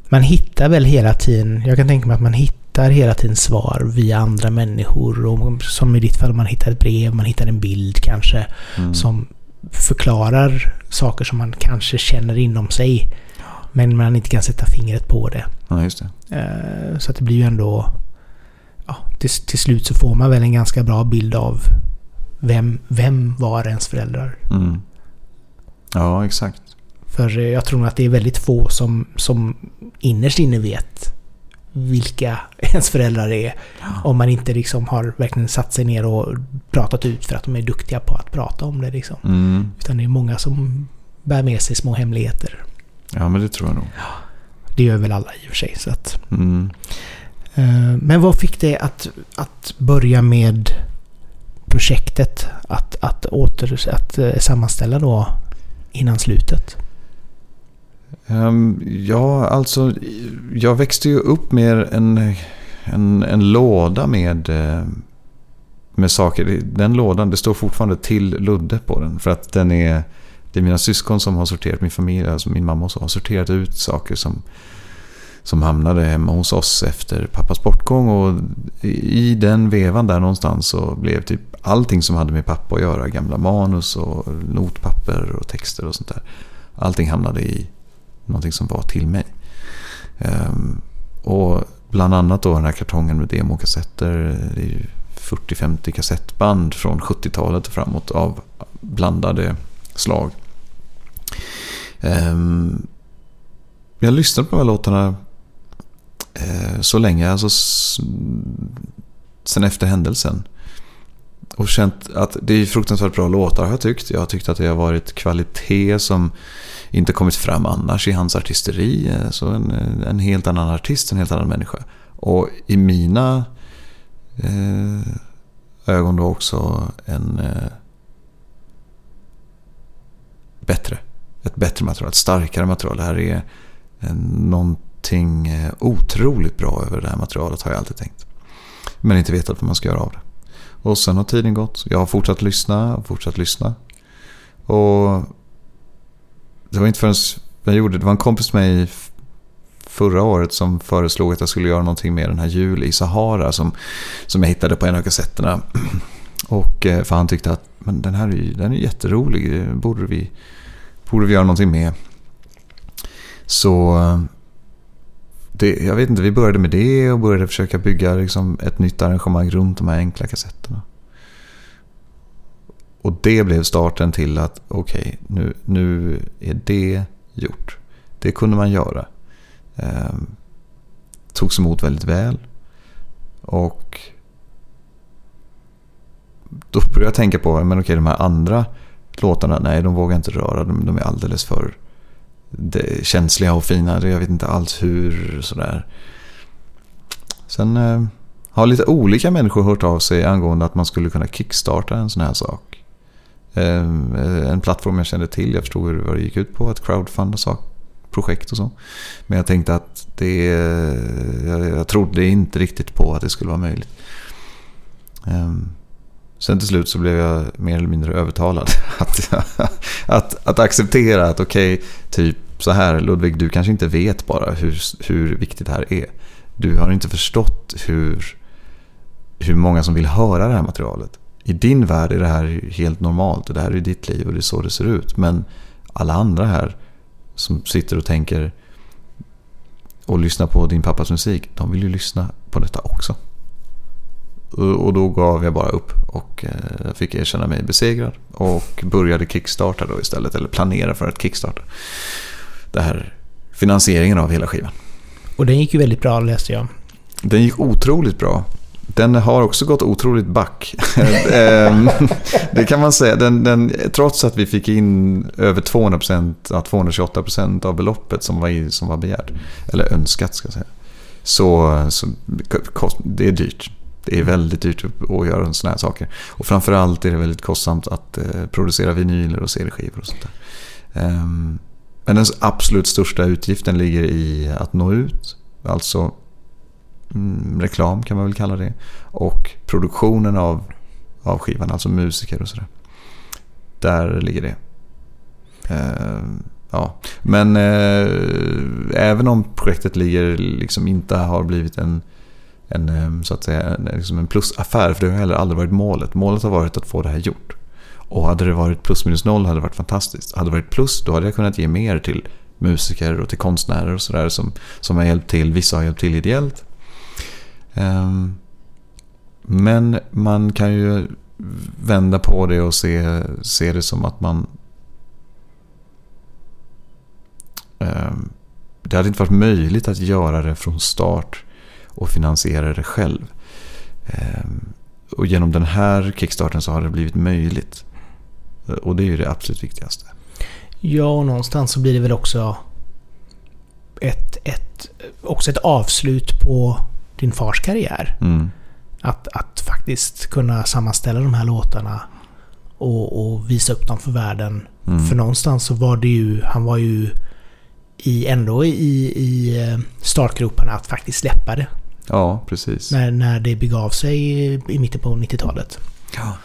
A: Man hittar väl hela tiden... Jag kan tänka mig att man hittar hela tiden svar via andra människor. Och som i ditt fall, man hittar ett brev, man hittar en bild kanske.
B: Mm.
A: Som förklarar saker som man kanske känner inom sig. Men man inte kan sätta fingret på det.
B: Ja, just det.
A: Eh, Så att det blir ju ändå... Ja, till, till slut så får man väl en ganska bra bild av vem, vem var ens föräldrar.
B: Mm. Ja, exakt.
A: För eh, jag tror att det är väldigt få som, som innerst inne vet vilka ens föräldrar är. Om man inte liksom har verkligen satt sig ner och pratat ut för att de är duktiga på att prata om det. Liksom.
B: Mm.
A: Utan det är många som bär med sig små hemligheter.
B: Ja, men det tror jag nog.
A: Det gör väl alla i och för sig. Så att,
B: Mm.
A: Eh, Men vad fick dig att, att börja med projektet? Att, att, åter, att eh, sammanställa då innan slutet?
B: Um, ja, alltså jag växte ju upp med en, en, en låda med, eh, med saker. Den lådan, det står fortfarande till Ludde på den. För att den är, det är mina syskon som har sorterat, min familj, alltså min mamma också, har sorterat ut saker som, som hamnade hemma hos oss efter pappas bortgång. Och i den vevan där någonstans så blev typ allting som hade med pappa att göra, gamla manus och notpapper och texter och sånt där. Allting hamnade i någonting som var till mig. Ehm, och bland annat då den här kartongen med demokassetter. Det är 40-50 kassettband från 70-talet och framåt av blandade slag. Ehm, jag lyssnade på de här låtarna eh, så länge, alltså sen efter händelsen. Och känt att det är fruktansvärt bra låtar har jag tyckt. Jag har tyckt att det har varit kvalitet som inte kommit fram annars i hans artisteri. Eh, så en, eh, en helt annan artist, en helt annan människa. Och i mina eh, ögon då också en eh, bättre. Ett bättre material, ett starkare material. Det här är eh, någonting otroligt bra över det här materialet har jag alltid tänkt. Men inte vetat vad man ska göra av det. Och sen har tiden gått. Jag har fortsatt lyssna, fortsatt lyssna. Och det var inte förrän jag gjorde det. var en kompis med mig förra året som föreslog att jag skulle göra någonting med den här Jul i Sahara som, som jag hittade på en av kassetterna. Och, eh, för han tyckte att men den här är, den är jätterolig, det borde vi, borde vi göra någonting med. Så eh, det, jag vet inte, vi började med det och började försöka bygga liksom, ett nytt arrangemang runt de här enkla kassetterna. Och det blev starten till att okej, okay, nu, nu är det gjort. Det kunde man göra. Eh, togs emot väldigt väl. Och då började jag tänka på, men okej de här andra låtarna, nej de vågar inte röra, de, de är alldeles för känsliga och fina. Jag vet inte alls hur sådär. Sen eh, har lite olika människor hört av sig angående att man skulle kunna kickstarta en sån här sak. Eh, en plattform jag kände till. Jag förstod vad det gick ut på. Att crowdfunda sak, projekt och så. Men jag tänkte att det... Jag, jag trodde inte riktigt på att det skulle vara möjligt. Ehm, sen till slut så blev jag mer eller mindre övertalad att, att, att acceptera att okej, okay, typ så här Ludvig, du kanske inte vet bara hur, hur viktigt det här är. Du har inte förstått hur, hur många som vill höra det här materialet i din värld är det här helt normalt och det här är ditt liv och det är så det ser ut. Men alla andra här som sitter och tänker och lyssnar på din pappas musik, de vill ju lyssna på detta också. Och då gav jag bara upp och eh, fick erkänna mig besegrad och började kickstarta då istället, eller planera för att kickstarta det här finansieringen av hela skivan.
A: Och den gick ju väldigt bra läste jag.
B: Den gick otroligt bra. Den har också gått otroligt back. Ehm, det kan man säga. Den, den, trots att vi fick in över 200%, ja, 228% av beloppet som var, som var begärt. Eller önskat ska jag säga. Så, så det är dyrt. Det är väldigt dyrt att göra sådana här saker. Och framförallt är det väldigt kostsamt att eh, producera vinyler och CD-skivor och sånt där. Ehm, men den absolut största utgiften ligger i att nå ut. Alltså mm, reklam kan man väl kalla det. Och produktionen av, av skivan, alltså musiker och sådär. Där ligger det. Eh, ja. Men eh, även om projektet ligger, liksom inte har blivit en, en, eh, så att säga, en, liksom en plusaffär, för det har heller aldrig varit målet. Målet har varit att få det här gjort. Och hade det varit plus minus noll hade det varit fantastiskt. Hade det varit plus då hade jag kunnat ge mer till musiker och till konstnärer och sådär som, som har hjälpt till. Vissa har hjälpt till ideellt. Ehm, men man kan ju vända på det och se, se det som att man... Ehm, det hade inte varit möjligt att göra det från start och finansiera det själv. Ehm, och genom den här kickstarten så har det blivit möjligt. Och det är ju det absolut viktigaste.
A: Ja, och någonstans så blir det väl också ett, ett, också ett avslut på din fars karriär.
B: Mm.
A: Att, att faktiskt kunna sammanställa de här låtarna och, och visa upp dem för världen. Mm. För någonstans så var det ju, han var ju i, ändå i, i eh, startgroparna att faktiskt släppa det.
B: Ja, precis.
A: När, när det begav sig i, mitten på 90-talet.
B: Ja.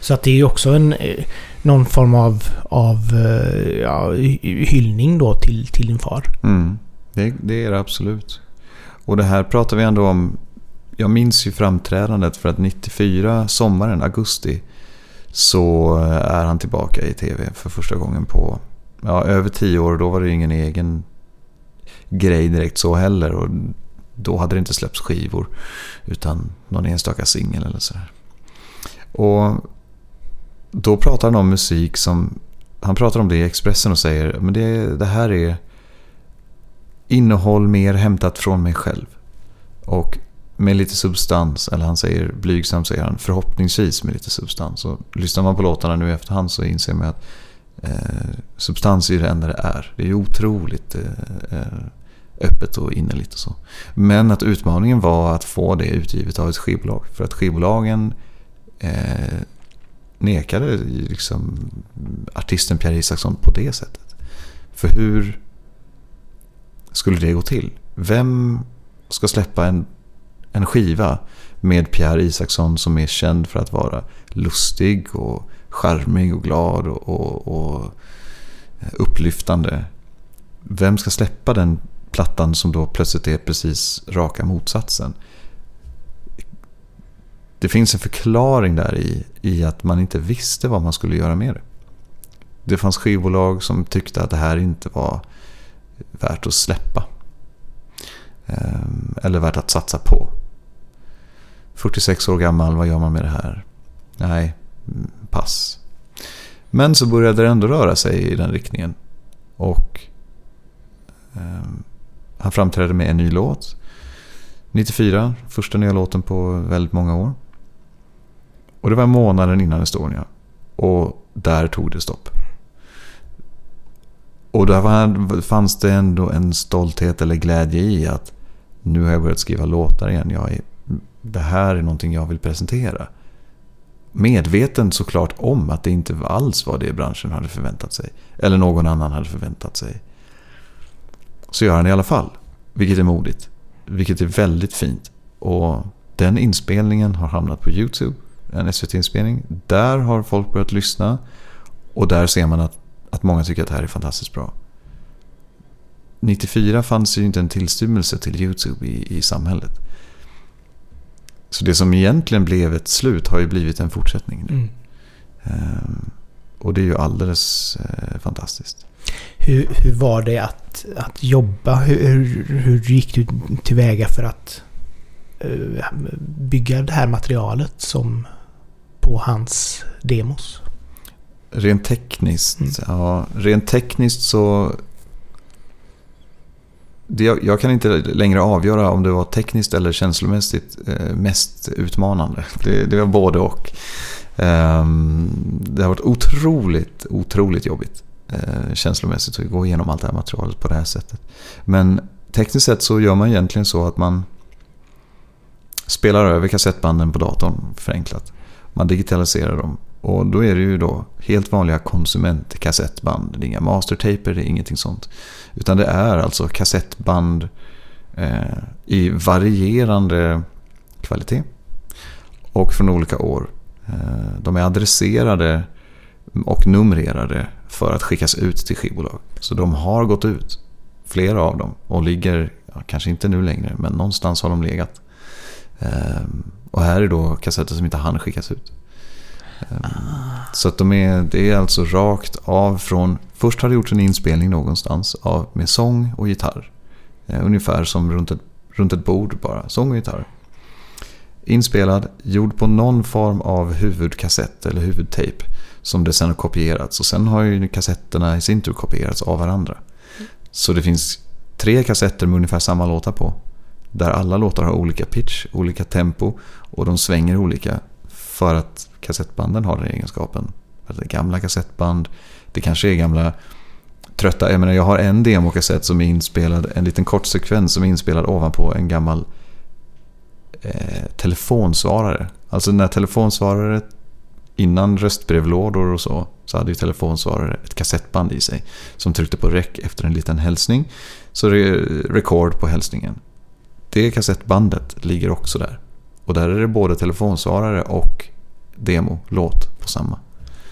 A: Så att det är ju också en, eh, någon form av, av eh, ja, hyllning då till, till din far.
B: Mm. Det, det är det absolut. Och det här pratar vi ändå om. Jag minns ju framträdandet för att 94, sommaren, augusti, så eh, är han tillbaka i tv för första gången på ja, över tio år. Då var det ingen egen grej direkt så heller. Och då hade det inte släppts skivor. Utan någon enstaka singel eller sådär. Och då pratar han om musik som... Han pratar om det i Expressen och säger men det, det här är innehåll mer hämtat från mig själv. Och med lite substans, eller han säger blygsamt säger han förhoppningsvis med lite substans. Och lyssnar man på låtarna nu i efterhand så inser man att eh, substans är det enda det är. Det är ju otroligt eh, eh, öppet och innerligt och så. Men att utmaningen var att få det utgivet av ett skivbolag. För att skivbolagen eh, nekade liksom artisten Pierre Isaksson på det sättet. För hur skulle det gå till? Vem ska släppa en, en skiva med Pierre Isaksson som är känd för att vara lustig och charmig och glad och, och, och eh, upplyftande. Vem ska släppa den plattan som då plötsligt är precis raka motsatsen? Det finns en förklaring där i, i att man inte visste vad man skulle göra med det. Det fanns skivbolag som tyckte att det här inte var värt att släppa. Ehm, eller värt att satsa på. 46 år gammal, vad gör man med det här? Nej, pass. Men så började det ändå röra sig i den riktningen. Och eh, han framträdde med en ny låt. 94, första nya låten på väldigt många år. Och det var månaden innan Estonia. Och där tog det stopp. Och där fanns det ändå en stolthet eller glädje i att nu har jag börjat skriva låtar igen. Jag är, det här är någonting jag vill presentera. Medveten såklart om att det inte alls var det branschen hade förväntat sig. Eller någon annan hade förväntat sig. Så gör han det i alla fall. Vilket är modigt. Vilket är väldigt fint. Och den inspelningen har hamnat på YouTube. En SVT-inspelning. Där har folk börjat lyssna. Och där ser man att att många tycker att det här är fantastiskt bra. 94 fanns ju inte en tillstymmelse till YouTube i, i samhället. Så det som egentligen blev ett slut har ju blivit en fortsättning. Nu. Mm. Ehm, och det är ju alldeles eh, fantastiskt.
A: Hur, hur var det att, att jobba? Hur, hur gick du tillväga för att uh, bygga det här materialet som på hans demos?
B: Rent tekniskt, mm. ja. Rent tekniskt så... Det, jag kan inte längre avgöra om det var tekniskt eller känslomässigt eh, mest utmanande. Det, det var både och. Um, det har varit otroligt, otroligt jobbigt eh, känslomässigt att gå igenom allt det här materialet på det här sättet. Men tekniskt sett så gör man egentligen så att man spelar över kassettbanden på datorn förenklat. Man digitaliserar dem och då är det ju då helt vanliga konsumentkassettband. Det är inga mastertaper, det är ingenting sånt. Utan det är alltså kassettband eh, i varierande kvalitet. Och från olika år. Eh, de är adresserade och numrerade för att skickas ut till skivbolag. Så de har gått ut, flera av dem, och ligger, ja, kanske inte nu längre, men någonstans har de legat. Eh, och här är då kassetter som inte hann skickas ut. Ah. Så att de är, det är alltså rakt av från... Först har det gjorts en inspelning någonstans av, med sång och gitarr. Eh, ungefär som runt ett, runt ett bord bara. Sång och gitarr. Inspelad, gjord på någon form av huvudkassett eller huvudtejp. Som det sen har kopierats. Och sen har ju kassetterna i sin tur kopierats av varandra. Så det finns tre kassetter med ungefär samma låtar på. Där alla låtar har olika pitch, olika tempo och de svänger olika. För att kassettbanden har den egenskapen. Att det är gamla kassettband, det kanske är gamla trötta... Jag menar jag har en demokassett som är inspelad, en liten kort sekvens som är inspelad ovanpå en gammal eh, telefonsvarare. Alltså när telefonsvarare innan röstbrevlådor och så. så hade ju telefonsvarare ett kassettband i sig. Som tryckte på rec efter en liten hälsning. Så det är record på hälsningen. Det kassettbandet ligger också där. Och där är det både telefonsvarare och demo-låt på samma.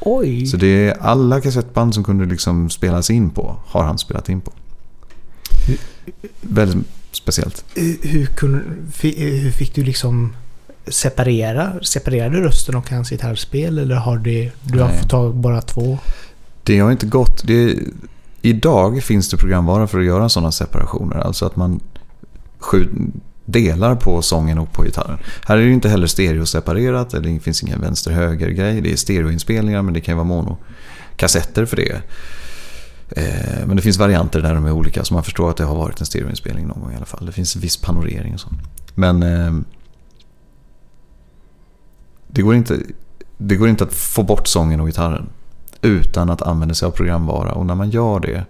A: Oj!
B: Så det är alla kassettband som kunde liksom spelas in på har han spelat in på. Väldigt speciellt.
A: Hur, hur, kunde, hur fick du liksom separera? Separerade rösten och hans gitarrspel? Eller har det, du har fått ta bara två?
B: Det har inte gått. Det, idag finns det programvara för att göra sådana separationer. Alltså att man skjut, delar på sången och på gitarren. Här är det ju inte heller stereoseparerat. Det finns ingen vänster-höger-grej. Det är stereoinspelningar men det kan ju vara monokassetter för det. Eh, men det finns varianter där de är olika. Så man förstår att det har varit en stereoinspelning någon gång i alla fall. Det finns viss panorering och sånt. Men eh, det, går inte, det går inte att få bort sången och gitarren utan att använda sig av programvara. Och när man gör det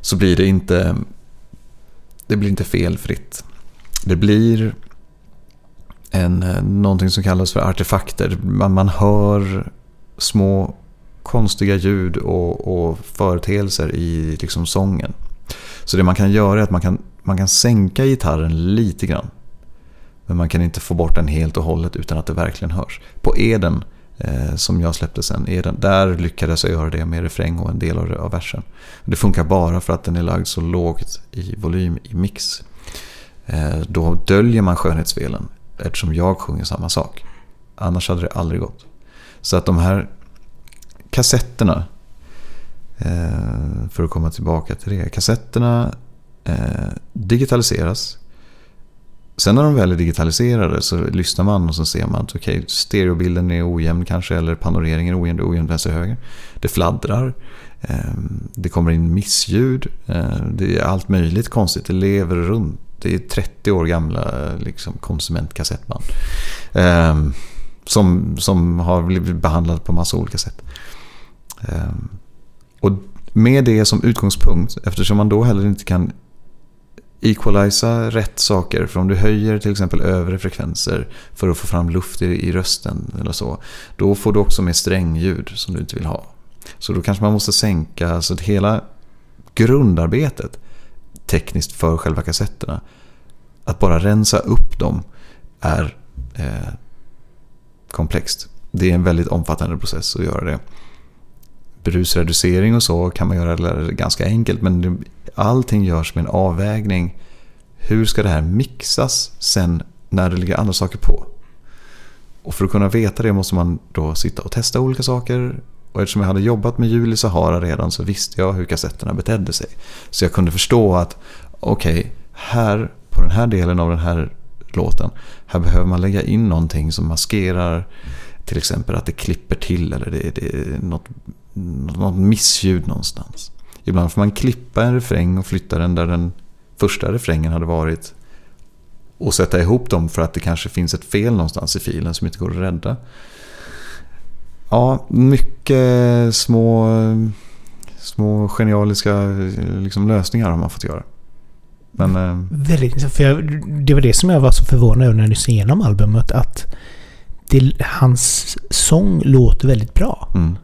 B: så blir det inte, det blir inte felfritt. Det blir en, eh, någonting som kallas för artefakter. Man, man hör små konstiga ljud och, och företeelser i liksom sången. Så det man kan göra är att man kan, man kan sänka gitarren lite grann. Men man kan inte få bort den helt och hållet utan att det verkligen hörs. På Eden, eh, som jag släppte sen, Eden, där lyckades jag göra det med refräng och en del av, av versen. Det funkar bara för att den är lagd så lågt i volym i mix. Eh, då döljer man skönhetsfelen eftersom jag sjunger samma sak. Annars hade det aldrig gått. Så att de här kassetterna, eh, för att komma tillbaka till det. Kassetterna eh, digitaliseras. Sen när de väl är digitaliserade så lyssnar man och så ser man att okay, stereobilden är ojämn kanske eller panoreringen är ojämn, det är ojämnt vänster höger. Det fladdrar. Det kommer in missljud. Det är allt möjligt konstigt. Det lever runt. Det är 30 år gamla liksom, konsumentkassettband. eh, Som, som har blivit behandlade på massa olika sätt. Eh, Och med det som utgångspunkt, eftersom man då heller inte kan equaliza rätt saker. För om du höjer till exempel övre frekvenser för att få fram luft i, i rösten eller så. Då får du också med strängljud som du inte vill ha. Så då kanske man måste sänka så att hela grundarbetet tekniskt för själva kassetterna. Att bara rensa upp dem är eh, komplext. Det är en väldigt omfattande process att göra det. Brusreducering och så kan man göra ganska enkelt men allting görs med en avvägning. Hur ska det här mixas sen när det ligger andra saker på? Och för att kunna veta det måste man då sitta och testa olika saker. Och eftersom jag hade jobbat med jul i Sahara redan så visste jag hur kassetterna betedde sig. Så jag kunde förstå att okej, okay, här på den här delen av den här låten. Här behöver man lägga in någonting som maskerar till exempel att det klipper till eller det, det är något, något missljud någonstans. Ibland får man klippa en refräng och flytta den där den första refrängen hade varit. Och sätta ihop dem för att det kanske finns ett fel någonstans i filen som inte går att rädda. Ja, mycket små, små genialiska liksom, lösningar har man fått göra. Men, eh,
A: Väldigt för jag, Det var det som jag var så förvånad över när jag lyssnade igenom albumet. Att det, hans sång låter väldigt bra.
B: mm,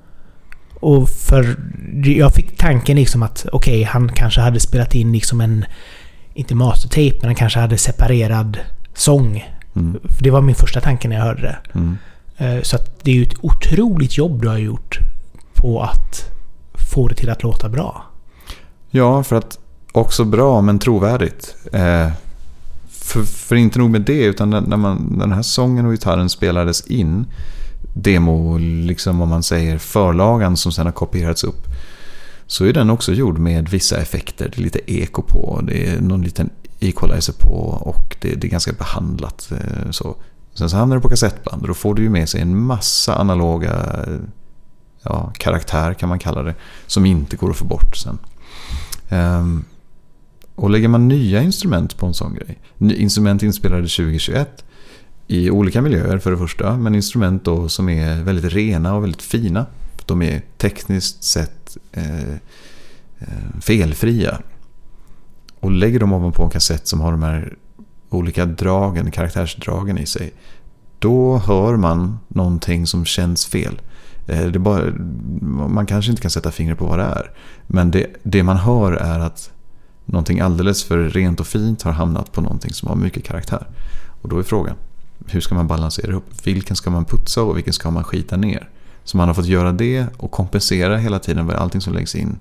A: Och för jag fick tanken liksom att okej, okay, han kanske hade spelat in liksom en, inte mastertape, men han kanske hade separerad sång.
B: mm,
A: För det var min första tanke när jag hörde det.
B: mm.
A: Eh, så att det är ju ett otroligt jobb du har gjort på att få det till att låta bra.
B: Ja, för att också bra men trovärdigt. Eh, för, för inte nog med det, utan när, man, när den här sången och gitarren spelades in, demo, liksom om man säger förlagan som sen har kopierats upp, så är den också gjord med vissa effekter. Det är lite eko på, det är någon liten equalizer på och det, det är ganska behandlat. Eh, så. Sen så hamnar det på kassettband och då får du ju med sig en massa analoga ja, karaktär kan man kalla det, som inte går att få bort sen. Um, och lägger man nya instrument på en sån grej. Instrument inspelade 2021 i olika miljöer för det första. Men instrument då som är väldigt rena och väldigt fina. De är tekniskt sett eh, eh, felfria. Och lägger dem ovanpå en kassett som har de här olika dragen, karaktärsdragen i sig. Då hör man någonting som känns fel. Eh, det bara, man kanske inte kan sätta fingret på vad det är. Men det, det man hör är att någonting alldeles för rent och fint har hamnat på någonting som har mycket karaktär. Och då är frågan, hur ska man balansera upp? Vilken ska man putsa och vilken ska man skita ner? Så man har fått göra det och kompensera hela tiden med allting som läggs in.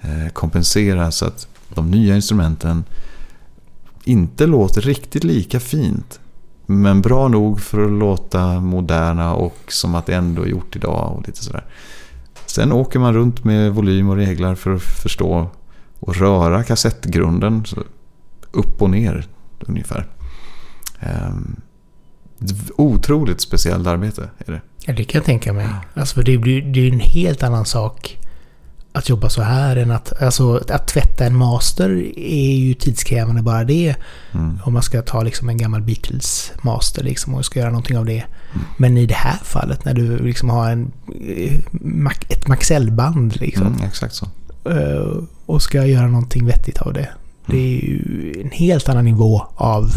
B: Eh, kompensera så att de nya instrumenten inte låter riktigt lika fint. Men bra nog för att låta moderna och som att det ändå är gjort idag och lite sådär. Sen åker man runt med volym och reglar för att förstå och röra kassettgrunden upp och ner ungefär. Um, otroligt speciellt arbete är det.
A: Ja, det kan jag tänka mig. Alltså, det, blir, det är en helt annan sak att jobba så här än att... Alltså, att tvätta en master är ju tidskrävande bara det. Mm. Om man ska ta liksom en gammal Beatles-master liksom och ska göra någonting av det. Mm. Men i det här fallet när du liksom har en, eh, ett Maxell-band liksom.
B: Mm, exakt så.
A: Eh, och ska göra någonting vettigt av det. Det är ju en helt annan nivå av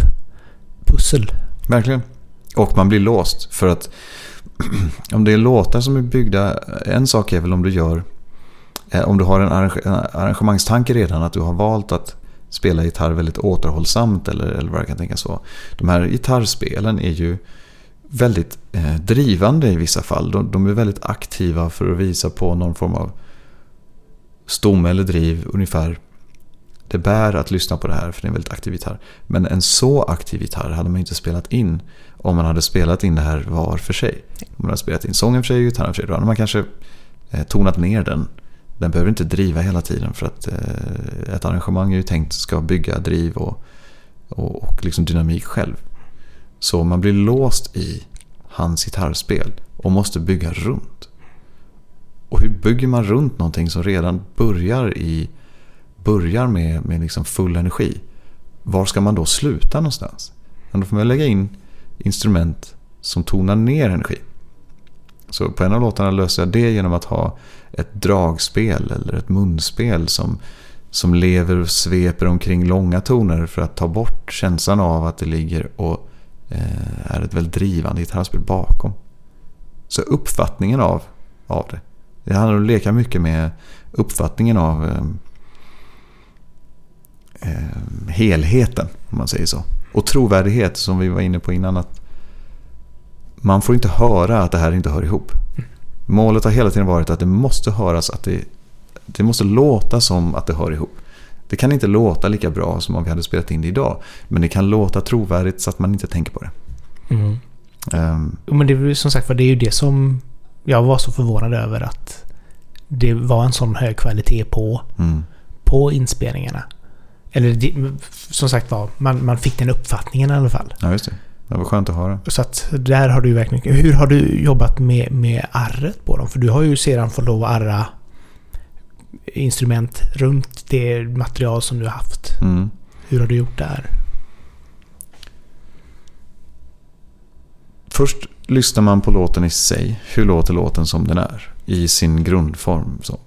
A: pussel.
B: Verkligen. Och man blir låst för att om det är låtar som är byggda, en sak är väl om du gör, Eh, om du har en arrangemangstanke redan, att du har valt att spela gitarr väldigt återhållsamt eller, eller vad jag kan tänka så. De här gitarrspelen är ju väldigt eh, drivande i vissa fall. De, de, är väldigt aktiva för att visa på någon form av stomme eller driv ungefär. Det bär att lyssna på det här för det är en väldigt aktiv gitarr. Men en så aktiv gitarr hade man inte spelat in om man hade spelat in det här var för sig. Om man hade spelat in sången för sig och gitarren för sig, då hade man kanske eh, tonat ner den. Den behöver inte driva hela tiden för att eh, ett arrangemang är ju tänkt ska bygga driv och, och, och liksom dynamik själv. Så man blir låst i hans gitarrspel och måste bygga runt. Och hur bygger man runt någonting som redan börjar, i, börjar med, med liksom full energi? Var ska man då sluta någonstans? då får man lägga in instrument som tonar ner energin. Så på en av låtarna löser jag det genom att ha ett dragspel eller ett munspel som, som lever och sveper omkring långa toner för att ta bort känslan av att det ligger och eh, är ett väldigt drivande gitarrspel bakom. Så uppfattningen av, av det. Det handlar om att leka mycket med uppfattningen av eh, eh helheten, om man säger så. Och trovärdighet som vi var inne på innan. att man får inte höra att det här inte hör ihop. Målet har hela tiden varit att det måste höras att det, det måste låta som att det hör ihop. Det kan inte låta lika bra som om vi hade spelat in det idag. Men det kan låta trovärdigt så att man inte tänker på det.
A: Mm. Um, men det är som sagt det är ju det som jag var så förvånad över att det var en sån hög kvalitet på, mm. på inspelningarna. Eller som sagt var, man, man fick den uppfattningen i alla fall.
B: Ja, just det. Det var skönt att höra.
A: Så att där har du verkligen... Hur har du jobbat med, med arret på dem? För du har ju sedan fått lov att arra instrument runt det material som du har haft. Mm. Hur har du gjort där?
B: Först lyssnar man på låten i sig. Hur låter låten som den är? I sin grundform. Så.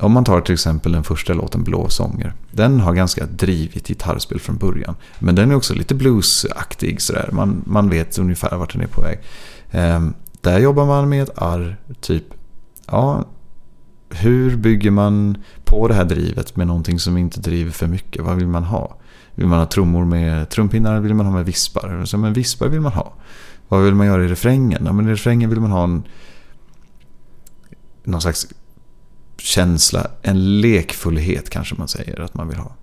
B: Om man tar till exempel den första låten Blå sånger. Den har ganska drivigt gitarrspel från början. Men den är också lite bluesaktig sådär. Man, man vet ungefär vart den är på väg. Eh, där jobbar man med ett arr, typ, ja, hur bygger man på det här drivet med någonting som inte driver för mycket? Vad vill man ha? Vill man ha trummor med trumpinnar? Vill man ha med vispar? Så, men vispar vill man ha. Vad vill man göra i refrängen? Ja, men I refrängen vill man ha en, någon slags känsla, en lekfullhet kanske man säger att man vill ha.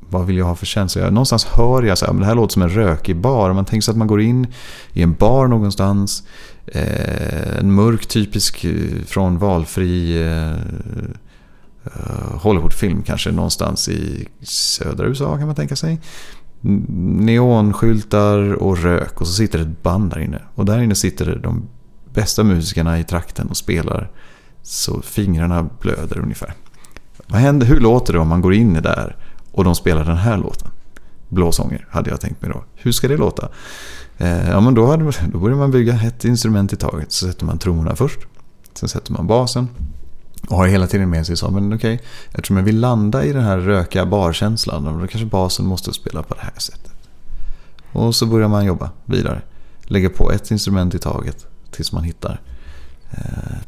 B: Vad vill jag ha för känsla? någonstans hör jag att det här låter som en rökig bar. Man tänker sig att man går in i en bar någonstans. Eh, en mörk typisk eh, från valfri eh, eh, Hollywoodfilm kanske någonstans i södra USA kan man tänka sig. Neonskyltar och rök och så sitter det ett band där inne. Och där inne sitter de bästa musikerna i trakten och spelar så fingrarna blöder ungefär. Vad händer, hur låter det om man går in i där och de spelar den här låten? Blåsånger hade jag tänkt mig då. Hur ska det låta? Eh, ja, men då, hade, då börjar man bygga ett instrument i taget. Så sätter man trummorna först. Sen sätter man basen. Och har hela tiden med sig så, men okej, okay, eftersom jag vill landa i den här rökiga barkänslan, då kanske basen måste spela på det här sättet. Och så börjar man jobba vidare. Lägga på ett instrument i taget tills man hittar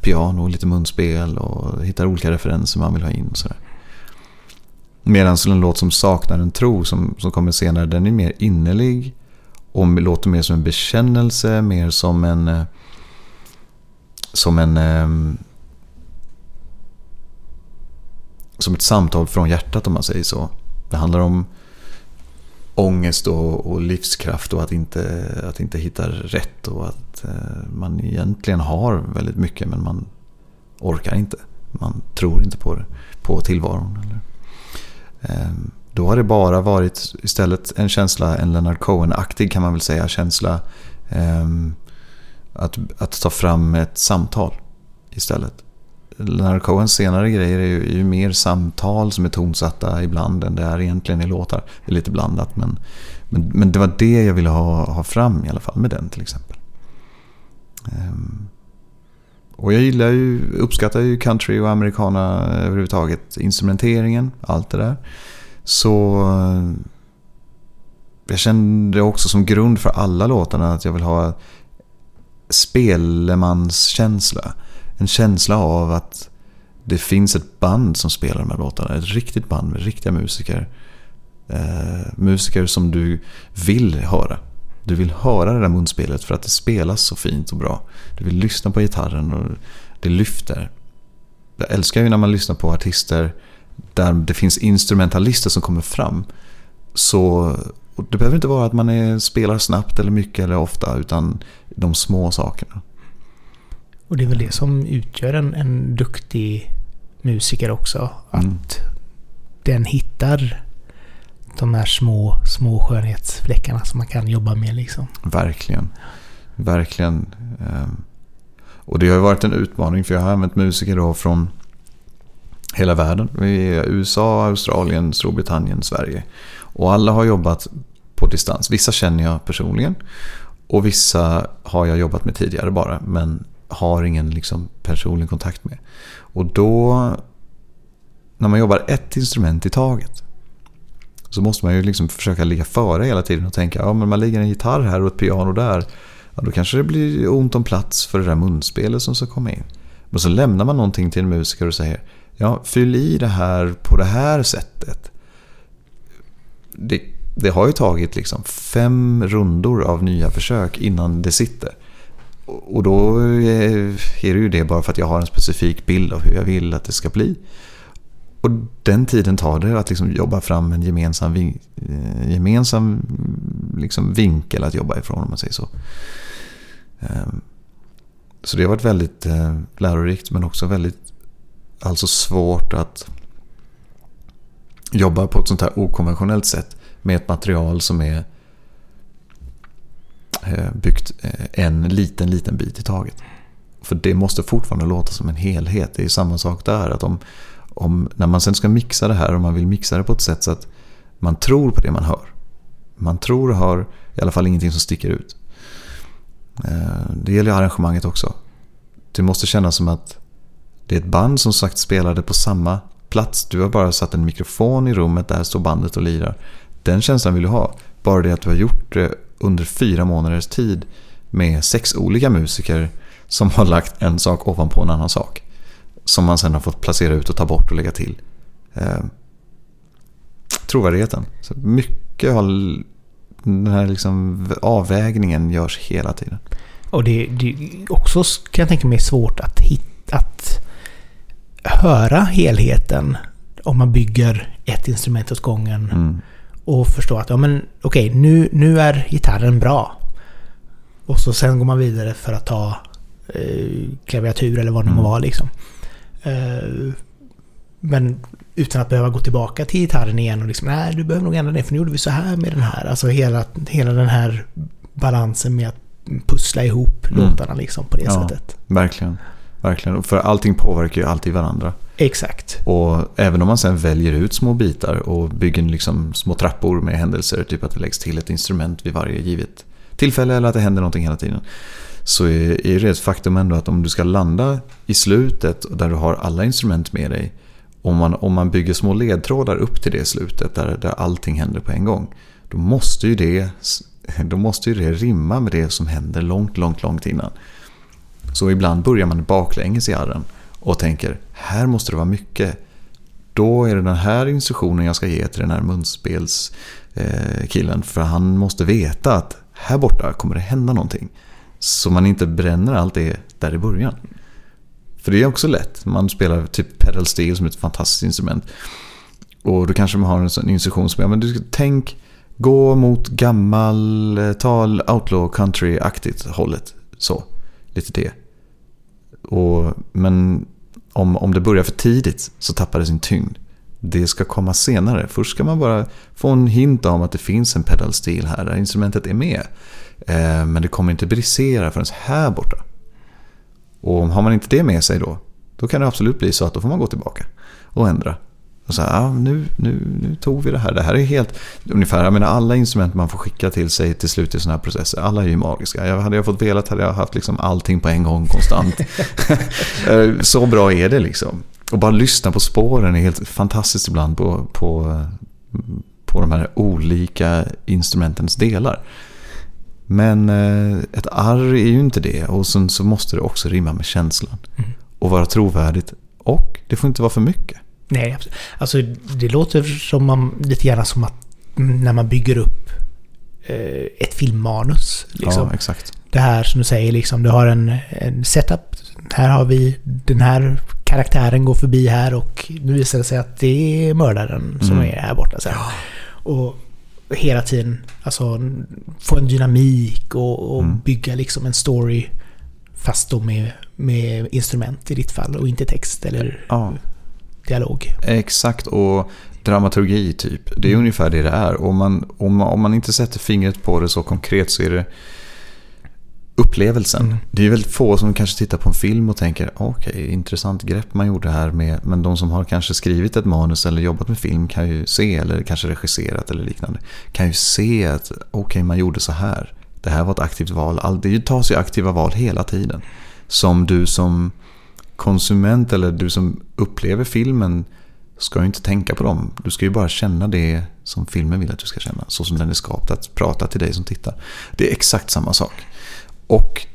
B: piano piano, lite munspel och hittar olika referenser man vill ha in. Och sådär. Medan en låt som saknar en tro som, som kommer senare, den är mer innerlig och låter mer som en bekännelse, mer som en... Eh, som en... Ehm, som ett samtal från hjärtat om man säger så. Det handlar om ångest och, och livskraft och att inte, att inte hitta rätt och att eh, man egentligen har väldigt mycket men man orkar inte. Man tror inte på det, på tillvaron. Eller. Eh, då har det bara varit istället en känsla, en Leonard Cohen-aktig kan man väl säga, känsla eh, att, att ta fram ett samtal istället. Leonard Cohens senare grejer är ju, är ju, mer samtal som är tonsatta ibland än det är egentligen i låtar. Det är lite blandat men, men, men det var det jag ville ha, ha fram i alla fall med den till exempel. Um, och jag gillar ju, uppskattar ju country och americana överhuvudtaget. Instrumenteringen, allt det där. Så eh, jag kände också som grund för alla låtarna att jag vill ha spelemanskänsla. En känsla av att det finns ett band som spelar de här låtarna. Ett riktigt band med riktiga musiker. Eh, musiker som du vill höra. Du vill höra det där munspelet för att det spelas så fint och bra. Du vill lyssna på gitarren och det lyfter. Jag älskar ju när man lyssnar på artister där det finns instrumentalister som kommer fram. Så det behöver inte vara att man är, spelar snabbt eller mycket eller ofta utan de små sakerna.
A: Och det är väl det som utgör en, en duktig musiker också. Att mm. den hittar de här små, små skönhetsfläckarna som man kan jobba med. Liksom.
B: Verkligen. Verkligen. Ehm, och det har varit en utmaning för jag har använt musiker då från hela världen. USA, Australien, Storbritannien, Sverige. Och alla har jobbat på distans. Vissa känner jag personligen. Och vissa har jag jobbat med tidigare bara. Men har ingen liksom personlig kontakt med. Och då, när man jobbar ett instrument i taget. Så måste man ju liksom försöka ligga före hela tiden och tänka, ja men man lägger en gitarr här och ett piano där. Ja, då kanske det blir ont om plats för det där munspelet som ska komma in. Men så lämnar man någonting till en musiker och säger, ja fyll i det här på det här sättet. Det, det har ju tagit liksom fem rundor av nya försök innan det sitter. Och då eh, är det ju det bara för att jag har en specifik bild av hur jag vill att det ska bli. Och den tiden tar det att liksom jobba fram en gemensam, vin eh, gemensam liksom vinkel att jobba ifrån om man säger så. Ehm, så det har varit väldigt eh, lärorikt men också väldigt alltså svårt att jobba på ett sånt här okonventionellt sätt med ett material som är Eh, byggt eh, en liten, liten bit i taget. För det måste fortfarande låta som en helhet. Det är samma sak där. att om, om När man sen ska mixa det här och man vill mixa det på ett sätt så att man tror på det man hör. Man tror och hör i alla fall ingenting som sticker ut. Eh, det gäller arrangemanget också. Det måste kännas som att det är ett band som sagt spelade på samma plats. Du har bara satt en mikrofon i rummet, där står bandet och lirar. Den känslan vill du ha. Bara det att du har gjort det under fyra månaders tid med sex olika musiker som har lagt en sak ovanpå en annan sak. Som man sen har fått placera ut och ta bort och lägga till. Eh, trovärdigheten. Så mycket av den här liksom avvägningen görs hela tiden.
A: Och det, det också kan jag tänka mig svårt att hitta, att höra helheten om man bygger ett instrument åt gången. Mm och förstå att ja men okej, okay, nu, nu är gitarren bra. Och så sen går man vidare för att ta eh, klaviatur eller vad det mm. må vara liksom. Eh, men utan att behöva gå tillbaka till gitarren igen och liksom nej du behöver nog ändra det för nu gjorde vi så här med den här. Alltså hela, hela den här balansen med att pussla ihop mm. låtarna liksom på det ja, sättet.
B: Verkligen. Verkligen. För allting påverkar ju alltid varandra.
A: Exakt.
B: Och även om man sen väljer ut små bitar och bygger liksom små trappor med händelser, typ att det läggs till ett instrument vid varje givet tillfälle eller att det händer någonting hela tiden. Så är det ett faktum ändå att om du ska landa i slutet där du har alla instrument med dig. Om man, om man bygger små ledtrådar upp till det slutet där, där allting händer på en gång. Då måste ju det, då måste ju det rimma med det som händer långt, långt, långt innan. Så ibland börjar man baklänges i arren och tänker här måste det vara mycket. Då är det den här instruktionen jag ska ge till den här munspelskillen. Eh, för han måste veta att här borta kommer det hända någonting. Så man inte bränner allt det där i början. För det är också lätt. Man spelar typ pedal steel som ett fantastiskt instrument. Och då kanske man har en sån instruktion som, ja men du tänk, gå mot gammal, eh, tal outlaw country-aktigt hållet. Så, lite det. Och, men om, om det börjar för tidigt så tappar det sin tyngd. Det ska komma senare. Först ska man bara få en hint om att det finns en pedal steel här, där instrumentet är med. Eh, men det kommer inte brisera förrän här borta. Och har man inte det med sig då, då kan det absolut bli så att då får man gå tillbaka och ändra. Och så här, ah, nu, nu, nu tog vi det här. Det här är helt, ungefär, jag menar alla instrument man får skicka till sig till slut i sådana här processer, alla är ju magiska. Jag, hade jag fått velat hade jag haft liksom allting på en gång konstant. Så bra är det liksom. Och bara lyssna på spåren är helt fantastiskt ibland på, på, på de här olika instrumentens delar. Men eh, ett arr är ju inte det och sen så måste det också rimma med känslan. Mm. Och vara trovärdigt. Och det får inte vara för mycket.
A: Nej, alltså det låter som man, lite grann som att när man bygger upp eh, ett filmmanus. Liksom.
B: Ja, exakt.
A: Det här som du säger, liksom, du har en, en setup. Här har vi den här karaktären går förbi här och nu visar det sig att det är mördaren som mm. är här borta. Så Ja. Och hela tiden alltså, få en dynamik och, och mm. bygga liksom en story fast då med, med instrument i ditt fall och inte text eller ja. Dialog.
B: Exakt, och dramaturgi typ. Det är mm. ungefär det det är. Om man, om, man, om man inte sätter fingret på det så konkret så är det upplevelsen. Mm. Det är väldigt få som kanske tittar på en film och tänker okej, okay, intressant grepp man gjorde här med. Men de som har kanske skrivit ett manus eller jobbat med film kan ju se, eller kanske regisserat eller liknande, kan ju se att okej, okay, man gjorde så här. Det här var ett aktivt val. Det tas ju aktiva val hela tiden. Som du som konsument eller du som upplever filmen ska ju inte tänka på dem. Du ska ju bara känna det som filmen vill att du ska känna. Så som den är skapad att prata till dig som tittar. Det är exakt samma sak. Och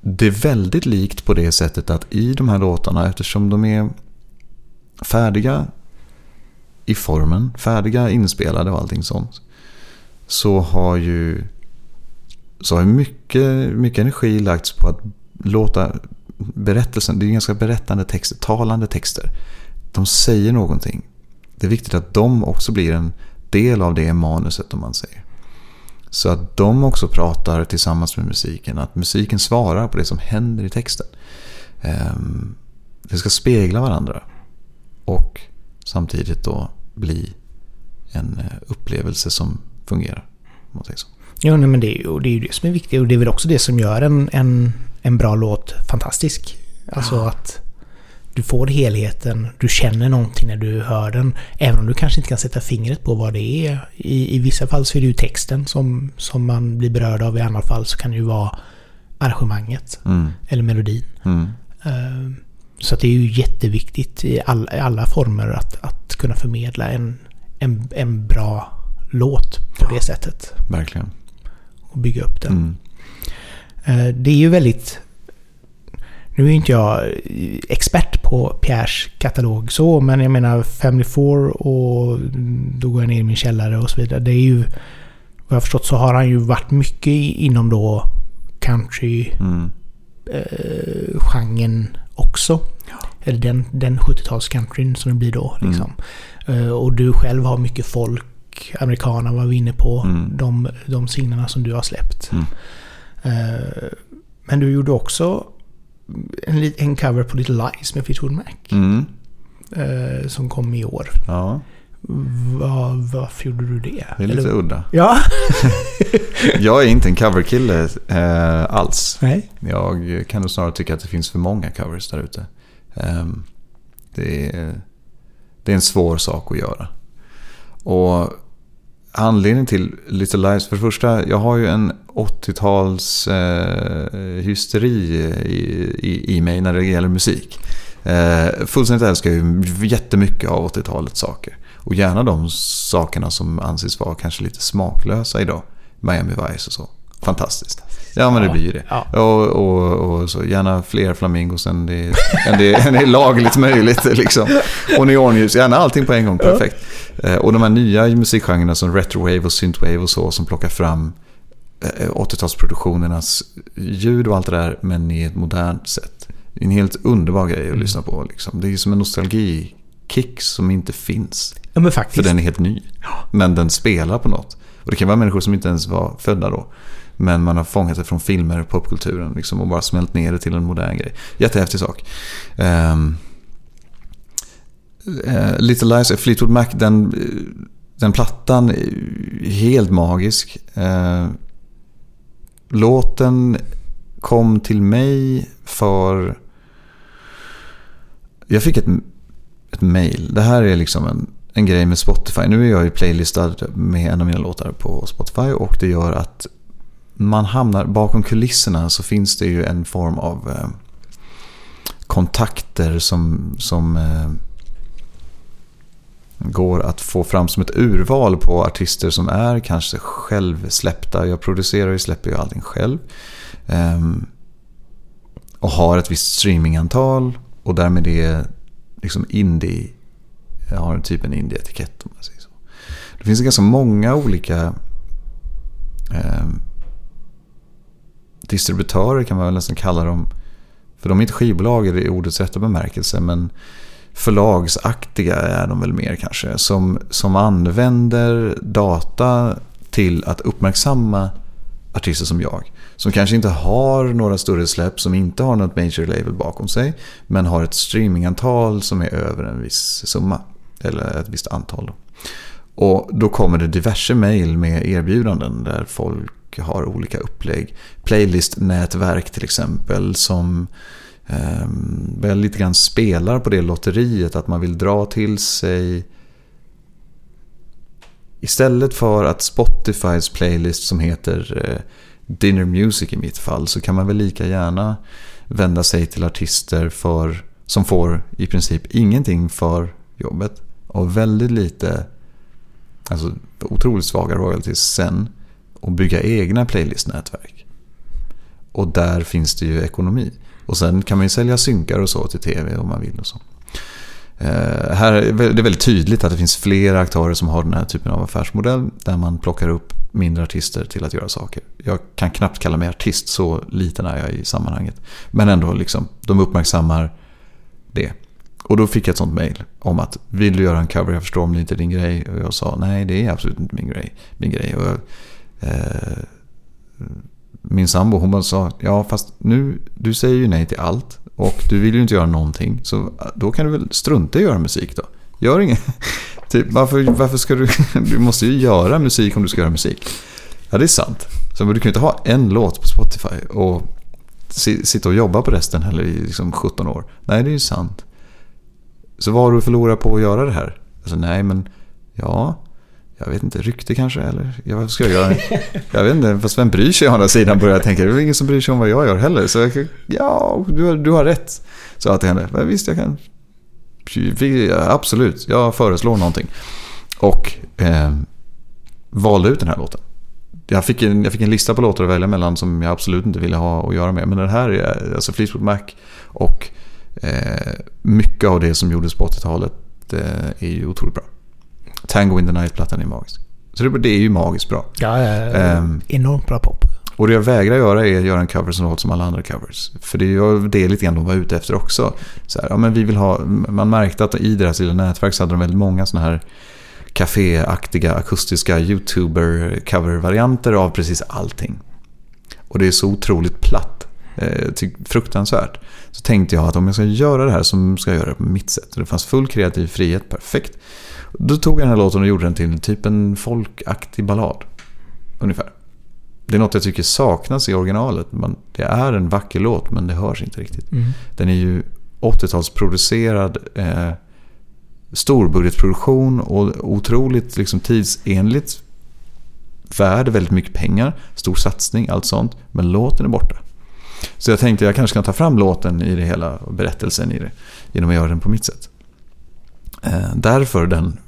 B: det är väldigt likt på det sättet att i de här låtarna, eftersom de är färdiga i formen, färdiga inspelade och allting sånt. Så har ju så har mycket, mycket energi lagts på att låta berättelsen, det är ganska berättande texter, talande texter. De säger någonting. Det är viktigt att de också blir en del av det manuset om man säger. Så att de också pratar tillsammans med musiken. Att musiken svarar på det som händer i texten. Ehm, det ska spegla varandra. Och samtidigt då bli en eh, upplevelse som fungerar. Om man säger så.
A: Jo, nej, men det är, ju, det är ju det som är viktigt. Och det är väl också det som gör en, en, en bra låt fantastisk. Alltså ja. att du får helheten, du känner någonting när du hör den. Även om du kanske inte kan sätta fingret på vad det är. I, i vissa fall så är det ju texten som, som man blir berörd av. I andra fall så kan det ju vara arrangemanget. Mm. Eller melodin. Mm. Uh, så det är ju jätteviktigt i, all, i alla former att, att kunna förmedla en, en, en bra låt på ja, det sättet.
B: Verkligen.
A: Och bygga upp den. Mm. Uh, det är ju väldigt nu är inte jag expert på Pierres katalog så, men jag menar Family Four och då går jag ner i min källare och så vidare. Det är ju... Vad jag har förstått så har han ju varit mycket inom då country mm. eh, genren också. Eller den, den 70-tals-countryn som det blir då. Mm. Liksom. Mm. Eh, och du själv har mycket folk, amerikaner var vi inne på, mm. de, de singlarna som du har släppt. Mm. Eh, men du gjorde också en, en cover på Little Lies med Fleetwood Mac. Mm. Eh, som kom i år.
B: Ja.
A: Var, varför gjorde du det?
B: Det är lite Eller? udda.
A: Ja.
B: jag är inte en coverkille eh, alls.
A: Nej.
B: Jag kan nog snarare tycka att det finns för många covers där ute. Eh, det, det är en svår sak att göra. Och anledningen till Little Lies, för det första, jag har ju en 80-tals eh, hysteri i, i, i mig när det gäller musik. Eh, fullständigt älskar ju jättemycket av 80-talets saker. Och gärna de sakerna som anses vara kanske lite smaklösa idag. Miami Vice och så fantastiskt. Ja, men det blir ju det.
A: Ja.
B: Och, och, och så gärna fler flamingos än det, än det, än det är lagligt möjligt. Liksom. Och neonljus, gärna allting på en gång. Perfekt. Eh, Och de här nya musikgenrerna som retrowave och synthwave och så som plockar fram eh, 80-talsproduktionernas ljud och allt det där men i ett modernt sätt. En helt underbar grej att lyssna på. Liksom. Det är som en nostalgikick som inte finns.
A: Ja, men
B: För
A: faktiskt.
B: den är helt ny. Men den spelar på något. Och det kan vara människor som inte ens var födda då. Men man har fångat det från filmer och popkulturen liksom, och bara smält ner det till en modern grej. Jättehäftig sak. Um, Little Lies, Fleetwood Mac, den, den plattan är helt magisk. Uh, låten kom till mig för... Jag fick ett, ett mail. Det här är liksom en, en grej med Spotify. Nu är jag ju playlistad med en av mina låtar på Spotify och det gör att man hamnar bakom kulisserna så finns det ju en form av eh, kontakter som, som eh, går att få fram som ett urval på artister som är kanske självsläppta. Jag producerar och släpper ju allting själv. Eh, och har ett visst streamingantal och därmed är liksom indie. Jag har en typ en indie-etikett om man säger så. Det finns ganska många olika ehm, distributörer kan man väl nästan kalla dem. För de är inte skivbolag i ordets rätta bemärkelse men förlagsaktiga är de väl mer kanske. Som, som använder data till att uppmärksamma artister som jag. Som kanske inte har några större släpp, som inte har något major label bakom sig. Men har ett streamingantal som är över en viss summa. Eller ett visst antal. Då. Och då kommer det diverse mail med erbjudanden där folk och har olika upplägg. Playlist-nätverk till exempel som eh, lite grann spelar på det lotteriet. Att man vill dra till sig Istället för att Spotifys playlist som heter eh, Dinner Music i mitt fall så kan man väl lika gärna vända sig till artister för, som får i princip ingenting för jobbet och väldigt lite, alltså otroligt svaga royalties sen och bygga egna playlistnätverk. Och där finns det ju ekonomi. Och sen kan man ju sälja synkar och så till tv om man vill och så. Eh, här är det väldigt tydligt att det finns flera aktörer som har den här typen av affärsmodell där man plockar upp mindre artister till att göra saker. Jag kan knappt kalla mig artist, så liten är jag i sammanhanget. Men ändå, liksom, de uppmärksammar det. Och då fick jag ett sånt mail om att vill du göra en cover, jag förstår om det inte är din grej. Och jag sa nej, det är absolut inte min grej. Min grej. Och jag, eh, min sambo hon bara sa, ja fast nu, du säger ju nej till allt. Och du vill ju inte göra någonting. Så eh, då kan du väl strunta i att göra musik då. Gör inget. Typ, varför, varför ska du... Du måste ju göra musik om du ska göra musik. Ja, det är sant. Så du kan ju inte ha en låt på Spotify och sitta och jobba på resten heller i liksom 17 år. Nej, det är ju sant. Så vad har du förlorat på att göra det här? Alltså, nej, men ja, jag vet inte, rykte kanske eller? Ja, vad ska jag göra? Jag vet inte, fast vem bryr sig å andra sidan börjar jag tänka. Det är väl ingen som bryr sig om vad jag gör heller. Så jag, ja, du har, du har rätt. sa jag till henne. Men visst, jag kan. Absolut, jag föreslår någonting. Och eh, valde ut den här låten. Jag fick, en, jag fick en lista på låtar att välja mellan som jag absolut inte ville ha att göra med. Men den här är alltså Fleetwood Mac och eh, mycket av det som gjordes på 80-talet eh, är ju otroligt bra. Tango in the Night-plattan är magisk. Så det, det är ju magiskt bra.
A: Ja, ja,
B: Ehm.
A: enormt bra pop.
B: Och det jag vägrar göra är att göra en cover som låter som alla andra covers. För det är ju det lite grann de var ute efter också. Så här, ja, men vi vill ha, man märkte att i deras lilla nätverk så hade de väldigt många sådana här kaféaktiga akustiska YouTuber-covervarianter av precis allting. Och det är så otroligt platt. Eh, fruktansvärt. Så tänkte jag att om jag ska göra det här så ska jag göra det på mitt sätt. Och det fanns full kreativ frihet, perfekt. Då tog jag den här låten och gjorde den till typ en folkaktig ballad. Ungefär. Det är något jag tycker saknas i originalet. Man, det är en vacker låt men det hörs inte riktigt.
A: Mm.
B: Den är ju 80-talsproducerad. Eh, storbudgetproduktion och otroligt liksom, tidsenligt. Värd väldigt mycket pengar. Stor satsning, allt sånt. Men låten är borta. Så jag tänkte jag kanske kan ta fram låten i det hela och berättelsen i det. Genom att göra den på mitt sätt. Eh, därför den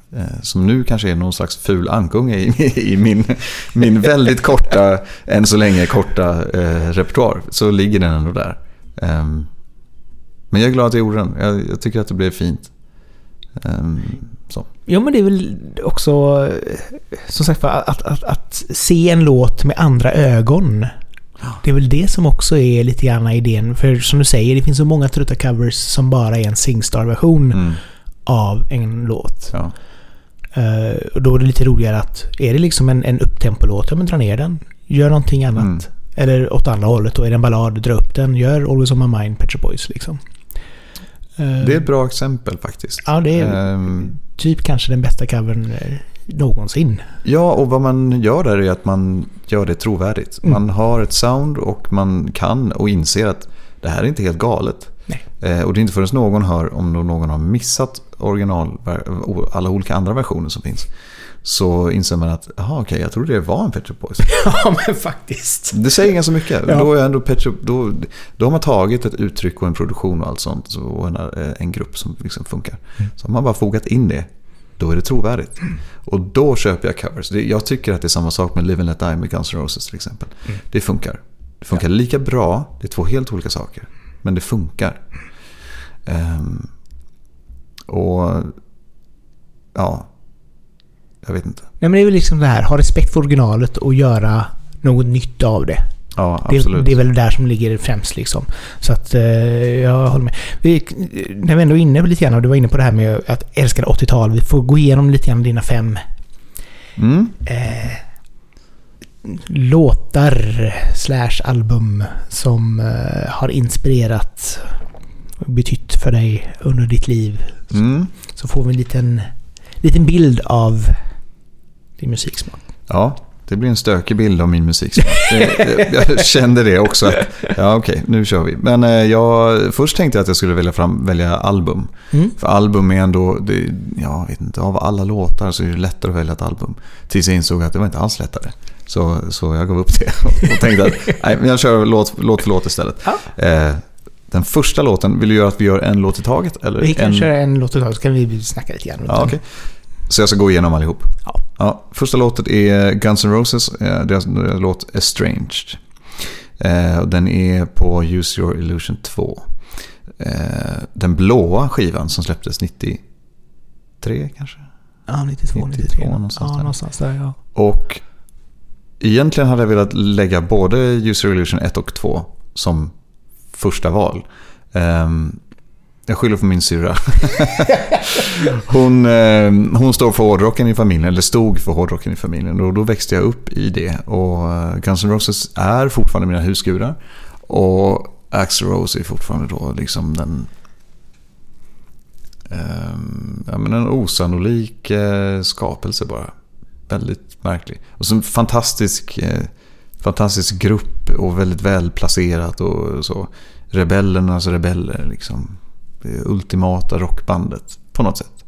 B: som nu kanske är någon slags ful ankunge i, i min, min väldigt korta, än så länge korta eh, repertoar. Så ligger den ändå där. Um, men jag är glad att jag gjorde den. Jag, jag tycker att det blev fint. Um, så.
A: Ja men det är väl också som sagt att, att, att, att se en låt med andra ögon. Det är väl det som också är lite grann idén. För som du säger, det finns så många trötta covers som bara är en Singstar-version mm. av en låt. Ja. Uh, och då är det lite roligare att, är det liksom en, en upptempo-låt, ja men dra ner den. Gör någonting annat. Mm. Eller åt andra hållet då, är det en ballad, dra upp den. Gör Always On My Mind, Pet Shop Boys liksom.
B: Uh, det är ett bra exempel faktiskt.
A: Ja, det är um, typ kanske den bästa covern eh, någonsin.
B: Ja, och vad man gör där är att man gör det trovärdigt. Mm. Man har ett sound och man kan och inser att det här är inte helt galet. Eh, och det är inte förrän någon hör om någon har missat original, alla olika andra versioner som finns. Så inser man att, jaha okej, okay, jag trodde det var en Pet Shop Boys.
A: ja, men faktiskt.
B: Det säger ganska mycket. Ja. Då, är ändå Pet Shop, då, då har man tagit ett uttryck och en produktion och allt sånt. Och en, eh, en grupp som liksom funkar. Mm. Så har man bara fogat in det då är det trovärdigt. Mm. Och då köper jag covers. jag tycker att det är samma sak med Live and Let Die med Guns N' Roses till exempel. Mm. Det funkar. Det funkar ja. lika bra, det är två helt olika saker. Men det funkar. Um, och ja, jag vet inte.
A: Nej men det är väl liksom det här, ha respekt för originalet och göra något nytt av det.
B: Ja, absolut.
A: Det, det, är väl där som ligger främst liksom. Så att eh, jag håller med. Vi, när vi ändå är inne lite grann och du var inne på det här med att älska 80-tal. Vi får gå igenom lite grann dina fem mm. eh, låtar slash album som eh, har inspirerat och betytt för dig under ditt liv. Mm. Så, får vi en liten, liten bild av din musiksmak.
B: Ja, det blir en stökig bild av min musiksmak. jag kände det också. Att, ja, okej, okay, nu kör vi. Men eh, jag, först tänkte jag att jag skulle välja, fram, välja album. Mm. För album är ändå, det, jag vet inte, av alla låtar så är det lättare att välja ett album. Tills jag insåg att det var inte alls lättare. Så, så jag gav upp det och tänkte att nej, jag kör låt, låt för låt istället. Ja. Eh, den första låten, vill du göra att vi gör en låt i taget? Eller
A: vi kan
B: en...
A: köra en låt i taget så kan vi snacka lite grann.
B: Ja, okay. Så jag ska gå igenom allihop? Ja. ja första låten är Guns N' Roses, eh, deras låt Estranged. Eh, den är på Use Your Illusion 2. Eh, den blåa skivan som släpptes 93 kanske?
A: Ja, 92, 92 93. Någonstans, ja, någonstans där. Ja.
B: Och egentligen hade jag velat lägga både Use Your Illusion 1 och 2 som första val. Ehm, jag skyller på min syrra. hon, ehm, hon står för hårdrocken i familjen, eller stod för hårdrocken i familjen. Och då växte jag upp i det. Och eh, Guns N' Roses är fortfarande mina husgudar. Och Axl Rose är fortfarande då liksom den... Ehm, ja, men en osannolik eh, skapelse bara. Väldigt märklig. Och så en fantastisk... Eh, Fantastisk grupp och väldigt välplacerat och så. Rebellernas rebeller liksom. Det ultimata rockbandet på något sätt.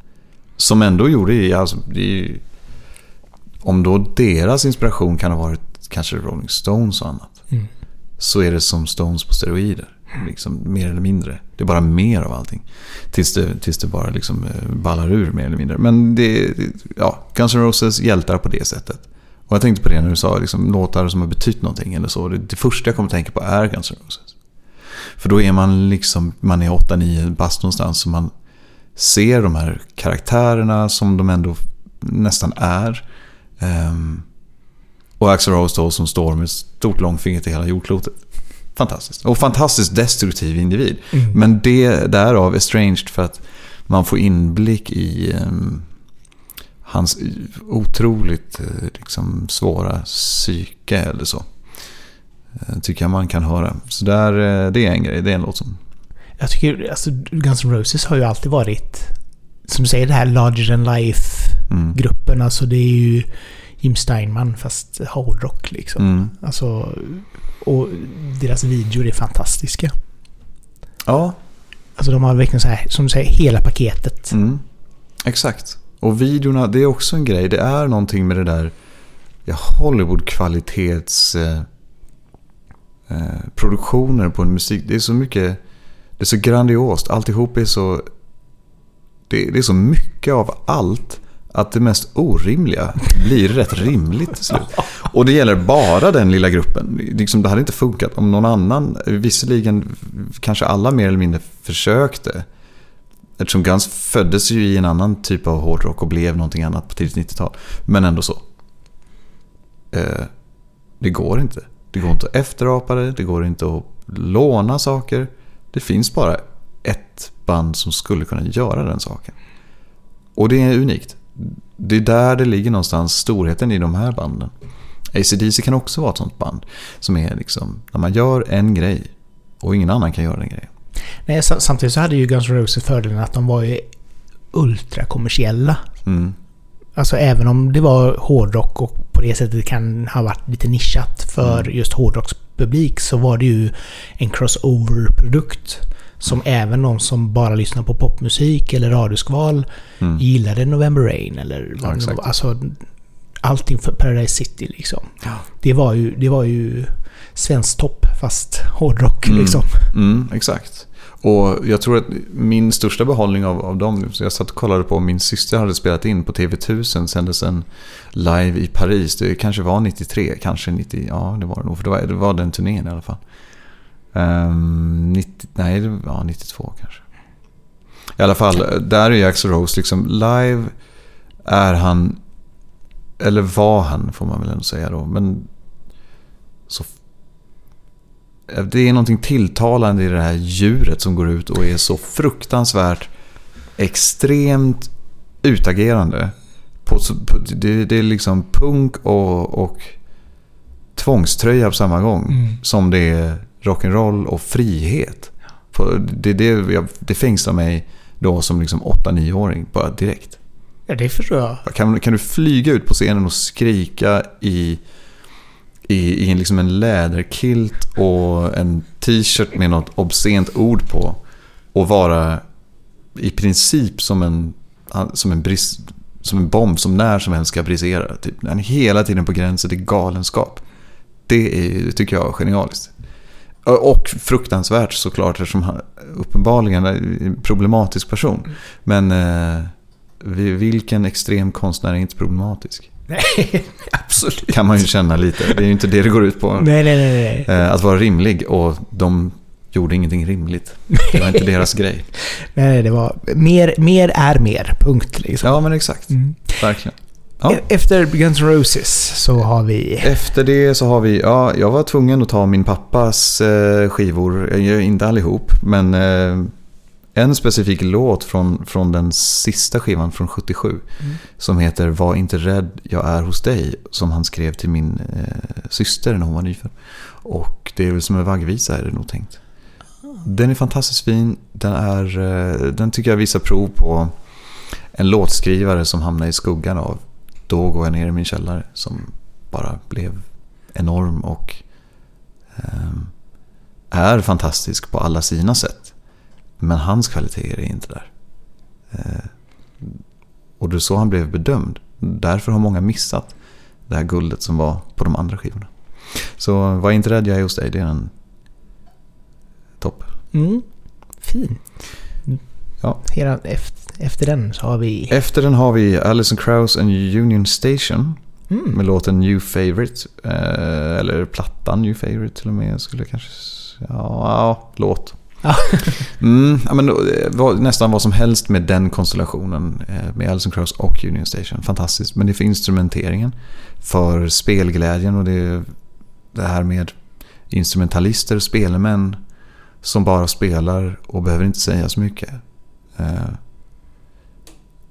B: Som ändå gjorde, alltså, det om då deras inspiration kan ha varit kanske Rolling Stones och annat. Mm. Så är det som Stones på steroider. Liksom, mer eller mindre. Det är bara mer av allting. Tills det, tills det bara liksom eh, ballar ur mer eller mindre. Men det, ja, Guns N' Roses hjältar på det sättet. Och jag tänkte på det när du sa liksom, låtar som har betytt någonting eller så. Det, det första jag kommer att tänka på är Guns N' Roses. För då är man liksom, man är 8-9 bast någonstans. Så man ser de här karaktärerna som de ändå nästan är. Um, och Axl Rose då som står med stort långfinger till hela jordklotet. Fantastiskt. Och fantastiskt destruktiv individ. Mm. Men det därav estranged för att man får inblick i um, hans otroligt eh, liksom, svåra psyke eller så. Eh, tycker jag man kan höra. Så där, eh, det är en grej, det är en låt som...
A: Jag tycker, alltså Guns N' Roses har ju alltid varit, som du säger, det här larger than life-gruppen. Mm. Alltså det är ju Jim Steinman fast hårdrock liksom. Mm. Alltså, och deras videor är fantastiska.
B: Ja.
A: Alltså de har verkligen så här, som du säger, hela paketet.
B: Mm. Exakt. Och videorna, det är också en grej. Det är någonting med det där ja, Hollywood-kvalitets eh, eh, produktioner på en musik. Det är så mycket, det är så grandiost. Alltihop är så, det, det är så mycket av allt att det mest orimliga blir rätt rimligt till slut. Och det gäller bara den lilla gruppen. Liksom, det hade inte funkat om någon annan, visserligen kanske alla mer eller mindre försökte. Eftersom Guns föddes ju i en annan typ av hårdrock och blev någonting annat på tidigt 90-tal. Men ändå så. Eh, det går inte. Det går inte att efterapa det, det går inte att låna saker. Det finns bara ett band som skulle kunna göra den saken. Och det är unikt. Det är där det ligger någonstans storheten i de här banden. ACDC kan också vara ett sånt band. Som är liksom, när man gör en grej och ingen annan kan göra den grejen.
A: Nej, samtidigt så hade ju Guns N' Roses fördelen att de var ju ultrakommersiella. Mm. Alltså även om det var hårdrock och på det sättet kan ha varit lite nischat för mm. just hårdrockspublik så var det ju en crossover-produkt. Som mm. även de som bara lyssnar på popmusik eller radioskval mm. gillade November Rain eller vad ja, det var. Alltså, allting för Paradise City liksom. Ja. Det, var ju, det var ju svensk topp fast hårdrock
B: mm.
A: liksom.
B: Mm, exakt. Och jag tror att min största behållning av, av dem, så jag satt och kollade på min syster hade spelat in på TV1000, sändes en live i Paris. Det kanske var 93, kanske 90, ja det var det nog, för det var, det var den turnén i alla fall. Um, 90, nej, det var 92 kanske. I alla fall, där är Axl Rose liksom live är han, eller var han får man väl ändå säga då, men så det är någonting tilltalande i det här djuret som går ut och är så fruktansvärt extremt utagerande. På, på, det, det, är liksom punk och, och tvångströja på samma gång. Mm. Som det är rock'n'roll och frihet. Det, det, det fängslar mig då som liksom 8-9-åring bara direkt.
A: Ja, det förstår jag.
B: Kan, kan du flyga ut på scenen och skrika i i, i liksom en läderkilt och en t-shirt med något obscent ord på. Och vara i princip som en, som en, brist, som en bomb som när som helst ska brisera. Typ. Han är hela tiden på gränsen till galenskap. Det är, tycker jag är genialiskt. Och fruktansvärt såklart eftersom han uppenbarligen är en problematisk person. Men eh, vilken extrem konstnär är inte problematisk?
A: Nej, absolut.
B: Kan man ju känna lite. Det är ju inte det det går ut på.
A: Nej, nej, nej.
B: Eh, att vara rimlig och de gjorde ingenting rimligt. Det var inte deras grej.
A: Nej, det var mer, mer är mer. Punkt liksom.
B: Ja, men exakt. Mm. Verkligen. Ja.
A: E- efter Guns N' Roses så har vi...
B: Efter det så har vi, ja, jag var tvungen att ta min pappas eh, skivor, inte allihop, men eh, en specifik låt från, från den sista skivan från 77. Mm. Som heter Var inte rädd, jag är hos dig. Som han skrev till min eh, syster när hon var nyfödd. Och det är väl som en vaggvisa är det nog tänkt. Ah. Den är fantastiskt fin. Den, är, eh, den tycker jag visar prov på en låtskrivare som hamnar i skuggan av Då går jag ner i min källare. Som bara blev enorm och eh, är fantastisk på alla sina sätt. Men hans kvaliteter är inte där. Eh, och det är så han blev bedömd. Därför har många missat det här guldet som var på de andra skivorna. Så var inte rädd, jag är hos dig. Det är en topp.
A: Mm. Fin. Ja. Hela, efter, efter den så har vi...
B: Efter den har vi Alison Krauss and Union Station. Mm. Med låten New Favorite. Eh, eller plattan New Favorite till och med. Skulle jag kanske... Ja, ja låt mm, ja, men, eh, nästan vad som helst med den konstellationen. Eh, med Alison Krauss och Union Station. Fantastiskt. Men det är för instrumenteringen. För spelglädjen och det, det här med instrumentalister, spelmän som bara spelar och behöver inte säga så mycket. Eh,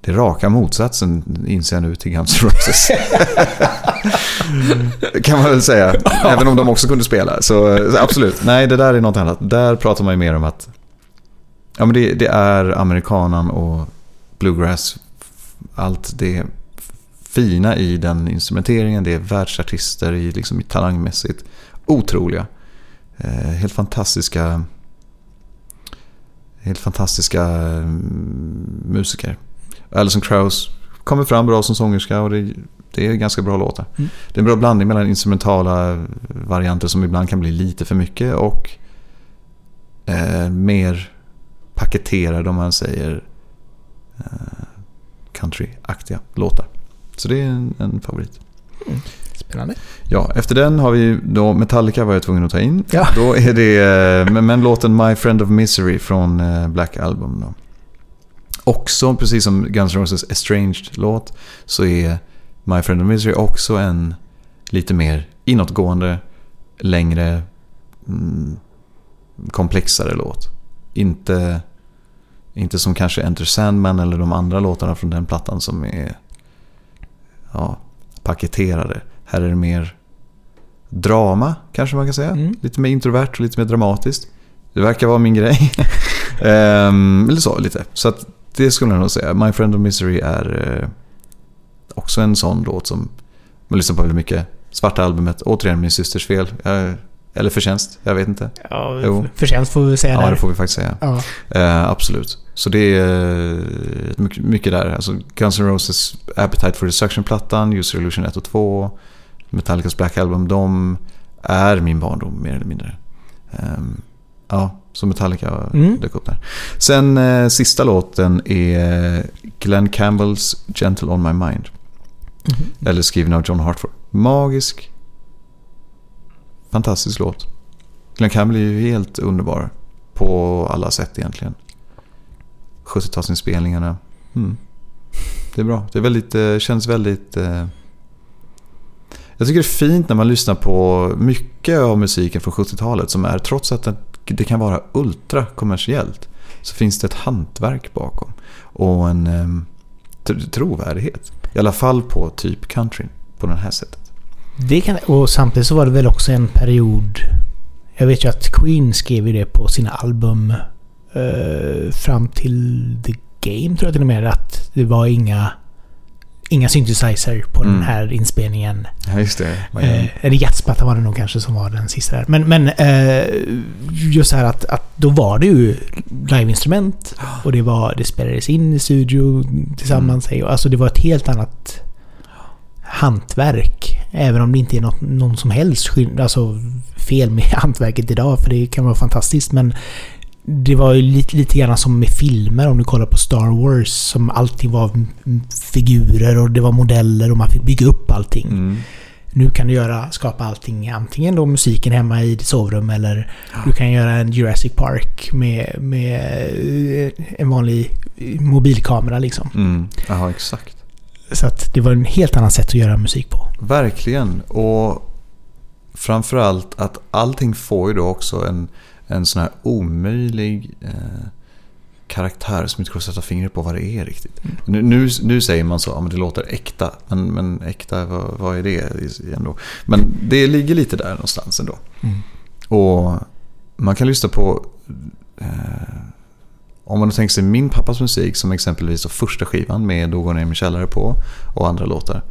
B: det är raka motsatsen inser jag nu till Guns N' Roses. kan man väl säga. Även om de också kunde spela. Så absolut. Nej, det där är något annat. Där pratar man ju mer om att ja, men det, det är amerikanan och bluegrass. Allt det fina i den instrumenteringen. Det är världsartister i, liksom, i talangmässigt. Otroliga. Eh, helt fantastiska helt fantastiska mm, musiker. Alison Krauss kommer fram bra som sångerska och det, det är ganska bra låtar. Mm. Det är en bra blandning mellan instrumentala varianter som ibland kan bli lite för mycket och eh, mer paketerade om man säger eh, country-aktiga låtar. Så det är en, en favorit.
A: Spännande.
B: Ja, efter den har vi då Metallica var jag tvungen att ta in.
A: Ja.
B: Då är det, eh, men, men låten My Friend of Misery från eh, Black Album. Då. Också, precis som Guns N' Roses Estranged-låt, så är My Friend of Misery också en lite mer inåtgående, längre, mm, komplexare låt. Inte, inte som kanske Enter Sandman eller de andra låtarna från den plattan som är ja, paketerade. Här är det mer drama, kanske man kan säga.
A: Mm.
B: Lite mer introvert och lite mer dramatiskt. Det verkar vara min grej. Ehm, eller så, lite. Så att det skulle jag nog säga. My Friend of Misery är eh, också en sån låt som man lyssnar på väldigt mycket. Svarta albumet, återigen min systers fel. Eh, eller förtjänst, jag vet inte.
A: Ja,
B: Jo.
A: förtjänst får vi säga
B: Ja,
A: där.
B: det får vi faktiskt säga.
A: Ja.
B: Eh, absolut. Så det är eh, mycket, mycket där. Alltså Guns N' Roses Appetite for Destruction-plattan, User Illusion 1 och 2, Metallicas Black Album, de är min barndom mer eller mindre. Ehm, ja, så Metallica
A: Mm.
B: dök upp där. Sen eh, sista låten är Glenn Campbells Gentle On My Mind.
A: Mhm.
B: Eller skriven av John Hartford. Magisk. Fantastisk låt. Glenn Campbell är ju helt underbar. På alla sätt egentligen. 70-talsinspelningarna. Mm. Det är bra. Det är väldigt, eh, känns väldigt... Eh... Jag tycker det är fint när man lyssnar på mycket av musiken från 70-talet som är, trots att det, det kan vara ultra kommersiellt, så finns det ett hantverk bakom. Och en eh, trovärdighet. I alla fall på typ country på det här sättet.
A: Det kan, och samtidigt så var det väl också en period... Jag vet ju att Queen skrev ju det på sina album eh, fram till The Game tror jag till och med. Att det var inga, inga synthesizer på
B: Mm.
A: den här inspelningen.
B: Ja, just det.
A: Eh, eller jazzplatta var det nog kanske som var den sista där. Men, men eh, just så här att, att då var det ju liveinstrument. Och det, var, det spelades in i studio tillsammans. Alltså det var ett helt annat hantverk. Även om det inte är något, någon som helst alltså, fel med hantverket idag. För det kan vara fantastiskt. Men det var ju lite, lite grann som med filmer. Om du kollar på Star Wars. Som allting var figurer och det var modeller och man fick bygga upp allting.
B: Mm.
A: Nu kan du göra, skapa allting, antingen då musiken hemma i ditt sovrum eller du kan göra en Jurassic Park med, med eh, en vanlig mobilkamera liksom.
B: Mm. Ja, exakt.
A: Så att det var en helt annat sätt att göra musik på.
B: Verkligen. Och framförallt att allting får ju då också en, en sån här omöjlig eh, karaktär som inte går att sätta fingret på vad det är riktigt. Nu, nu, nu säger man så, ja, men det låter äkta. Men, men äkta, vad, vad är det ändå? Men det ligger lite där någonstans ändå.
A: Mm.
B: Och man kan lyssna på... Eh, om man tänker sig min pappas musik som exempelvis första skivan med Då går ner min källare på och andra låtar.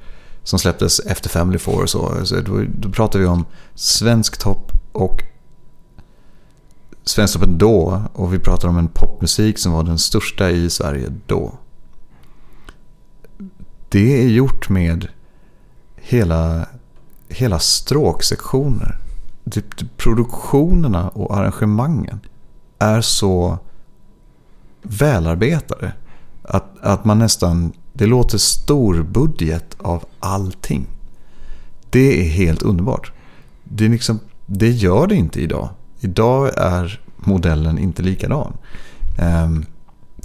B: Som släpptes efter Family Four och så. så då, då pratar vi om svensk topp och Svensktoppen då. Och vi pratar om en popmusik som var den största i Sverige då. Det är gjort med hela, hela stråksektioner. Typ, typ produktionerna och arrangemangen är så välarbetade. Att, att man nästan, det låter storbudget av allting. Det är helt underbart. Det, är liksom, det gör det inte idag. Idag är modellen inte likadan. Ehm,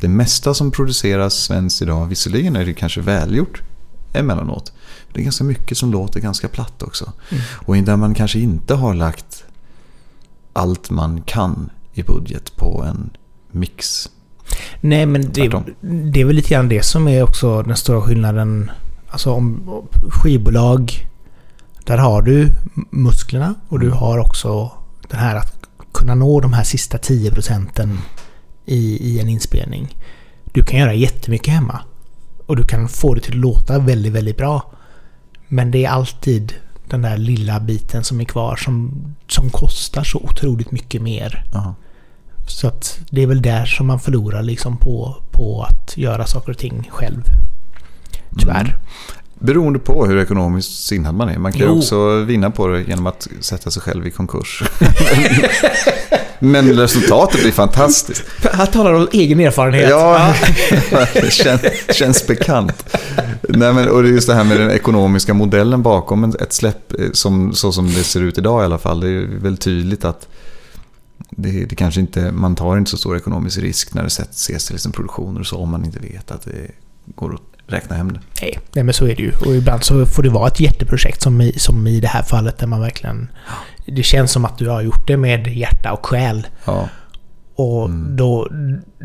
B: Det mesta som produceras svenskt idag, visserligen är det kanske välgjort emellanåt. Men det är ganska mycket som låter ganska platt också.
A: Mm.
B: Och där man kanske inte har lagt allt man kan i budget på en mix.
A: Nej, men det, det är väl lite grann det som är också den stora skillnaden. Alltså om skivbolag, där har du musklerna och du
B: Mm.
A: har också den här att kunna nå de här sista 10 procenten i, i en inspelning. Du kan göra jättemycket hemma. Och du kan få det till att låta väldigt, väldigt bra. Men det är alltid den där lilla biten som är kvar som, som kostar så otroligt mycket mer.
B: Aha.
A: Så att det är väl där som man förlorar liksom på, på att göra saker och ting själv. Tyvärr.
B: Mm. Beroende på hur ekonomiskt sinnad man är. Man kan ju
A: Jo.
B: också vinna på det genom att sätta sig själv i konkurs. Men resultatet blir fantastiskt.
A: Han talar om egen erfarenhet.
B: Ja, det känns, känns bekant. Nej, men, och det är just det här med den ekonomiska modellen bakom ett släpp, eh, som, så som det ser ut idag i alla fall. Det är väl tydligt att det, det kanske inte, man tar inte så stor ekonomisk risk när det ses till liksom produktioner och så om man inte vet att det går att räkna hem det.
A: Nej, nej, men så är det ju. Och ibland så får det vara ett jätteprojekt som i, som i det här fallet där man verkligen... Det känns som att du har gjort det med hjärta och själ.
B: Ja.
A: Och
B: Mm.
A: då,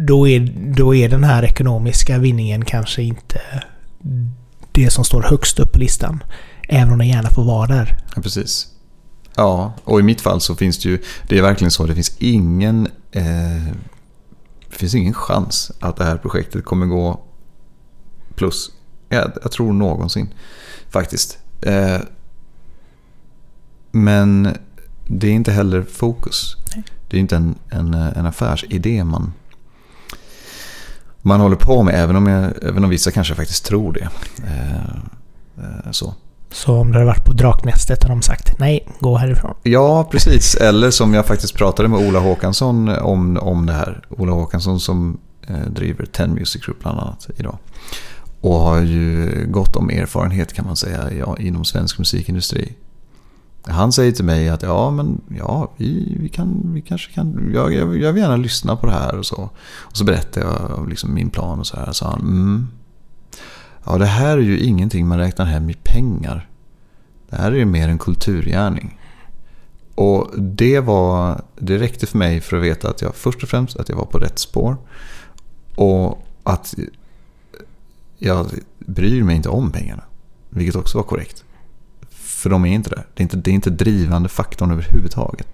A: då, är, då är den här ekonomiska vinningen kanske inte det som står högst upp på listan. Även om den gärna får vara där.
B: Ja, precis. Ja, och i mitt fall så finns det ju, det är verkligen så, det finns ingen, eh, det finns ingen chans att det här projektet kommer gå plus. Jag, jag tror någonsin faktiskt. Eh, men det är inte heller fokus.
A: Nej.
B: Det är inte en, en, en affärsidé man, man håller på med, även om, jag, även om vissa kanske faktiskt tror det. Eh, eh, så.
A: Så om det hade varit på Draknästet hade de sagt nej, gå härifrån.
B: Ja, precis. Eller som jag faktiskt pratade med Ola Håkansson om, om det här. Ola Håkansson som eh, driver Ten Music Group bland annat idag. Och har ju gott om erfarenhet kan man säga ja, inom svensk musikindustri. Han säger till mig att ja, men ja, vi, vi, kan, vi kanske kan, jag, jag, jag vill gärna lyssna på det här och så. Och så berättar jag om liksom min plan och så här. Så han, mm, ja det här är ju ingenting man räknar hem i pengar. Det här är ju mer en kulturgärning. Och det, var, det räckte för mig för att veta att jag först och främst att jag var på rätt spår. Och att jag bryr mig inte om pengarna. Vilket också var korrekt. För de är inte där. Det är inte, det är inte drivande faktorn överhuvudtaget.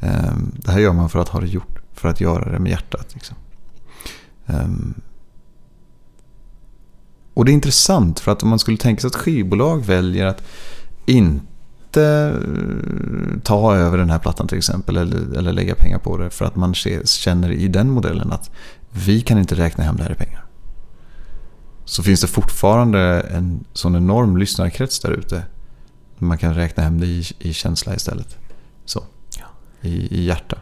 B: Ehm, det här gör man för att ha det gjort. För att göra det med hjärtat. Liksom. Ehm, och det är intressant för att om man skulle tänka sig att skivbolag väljer att inte eh, ta över den här plattan till exempel. Eller, eller lägga pengar på det. För att man känner i den modellen att vi kan inte räkna hem det här i pengar. Så finns det fortfarande en sån enorm lyssnarkrets där ute. Man kan räkna hem det i, i känsla istället. Så.
A: Ja.
B: I, I hjärta.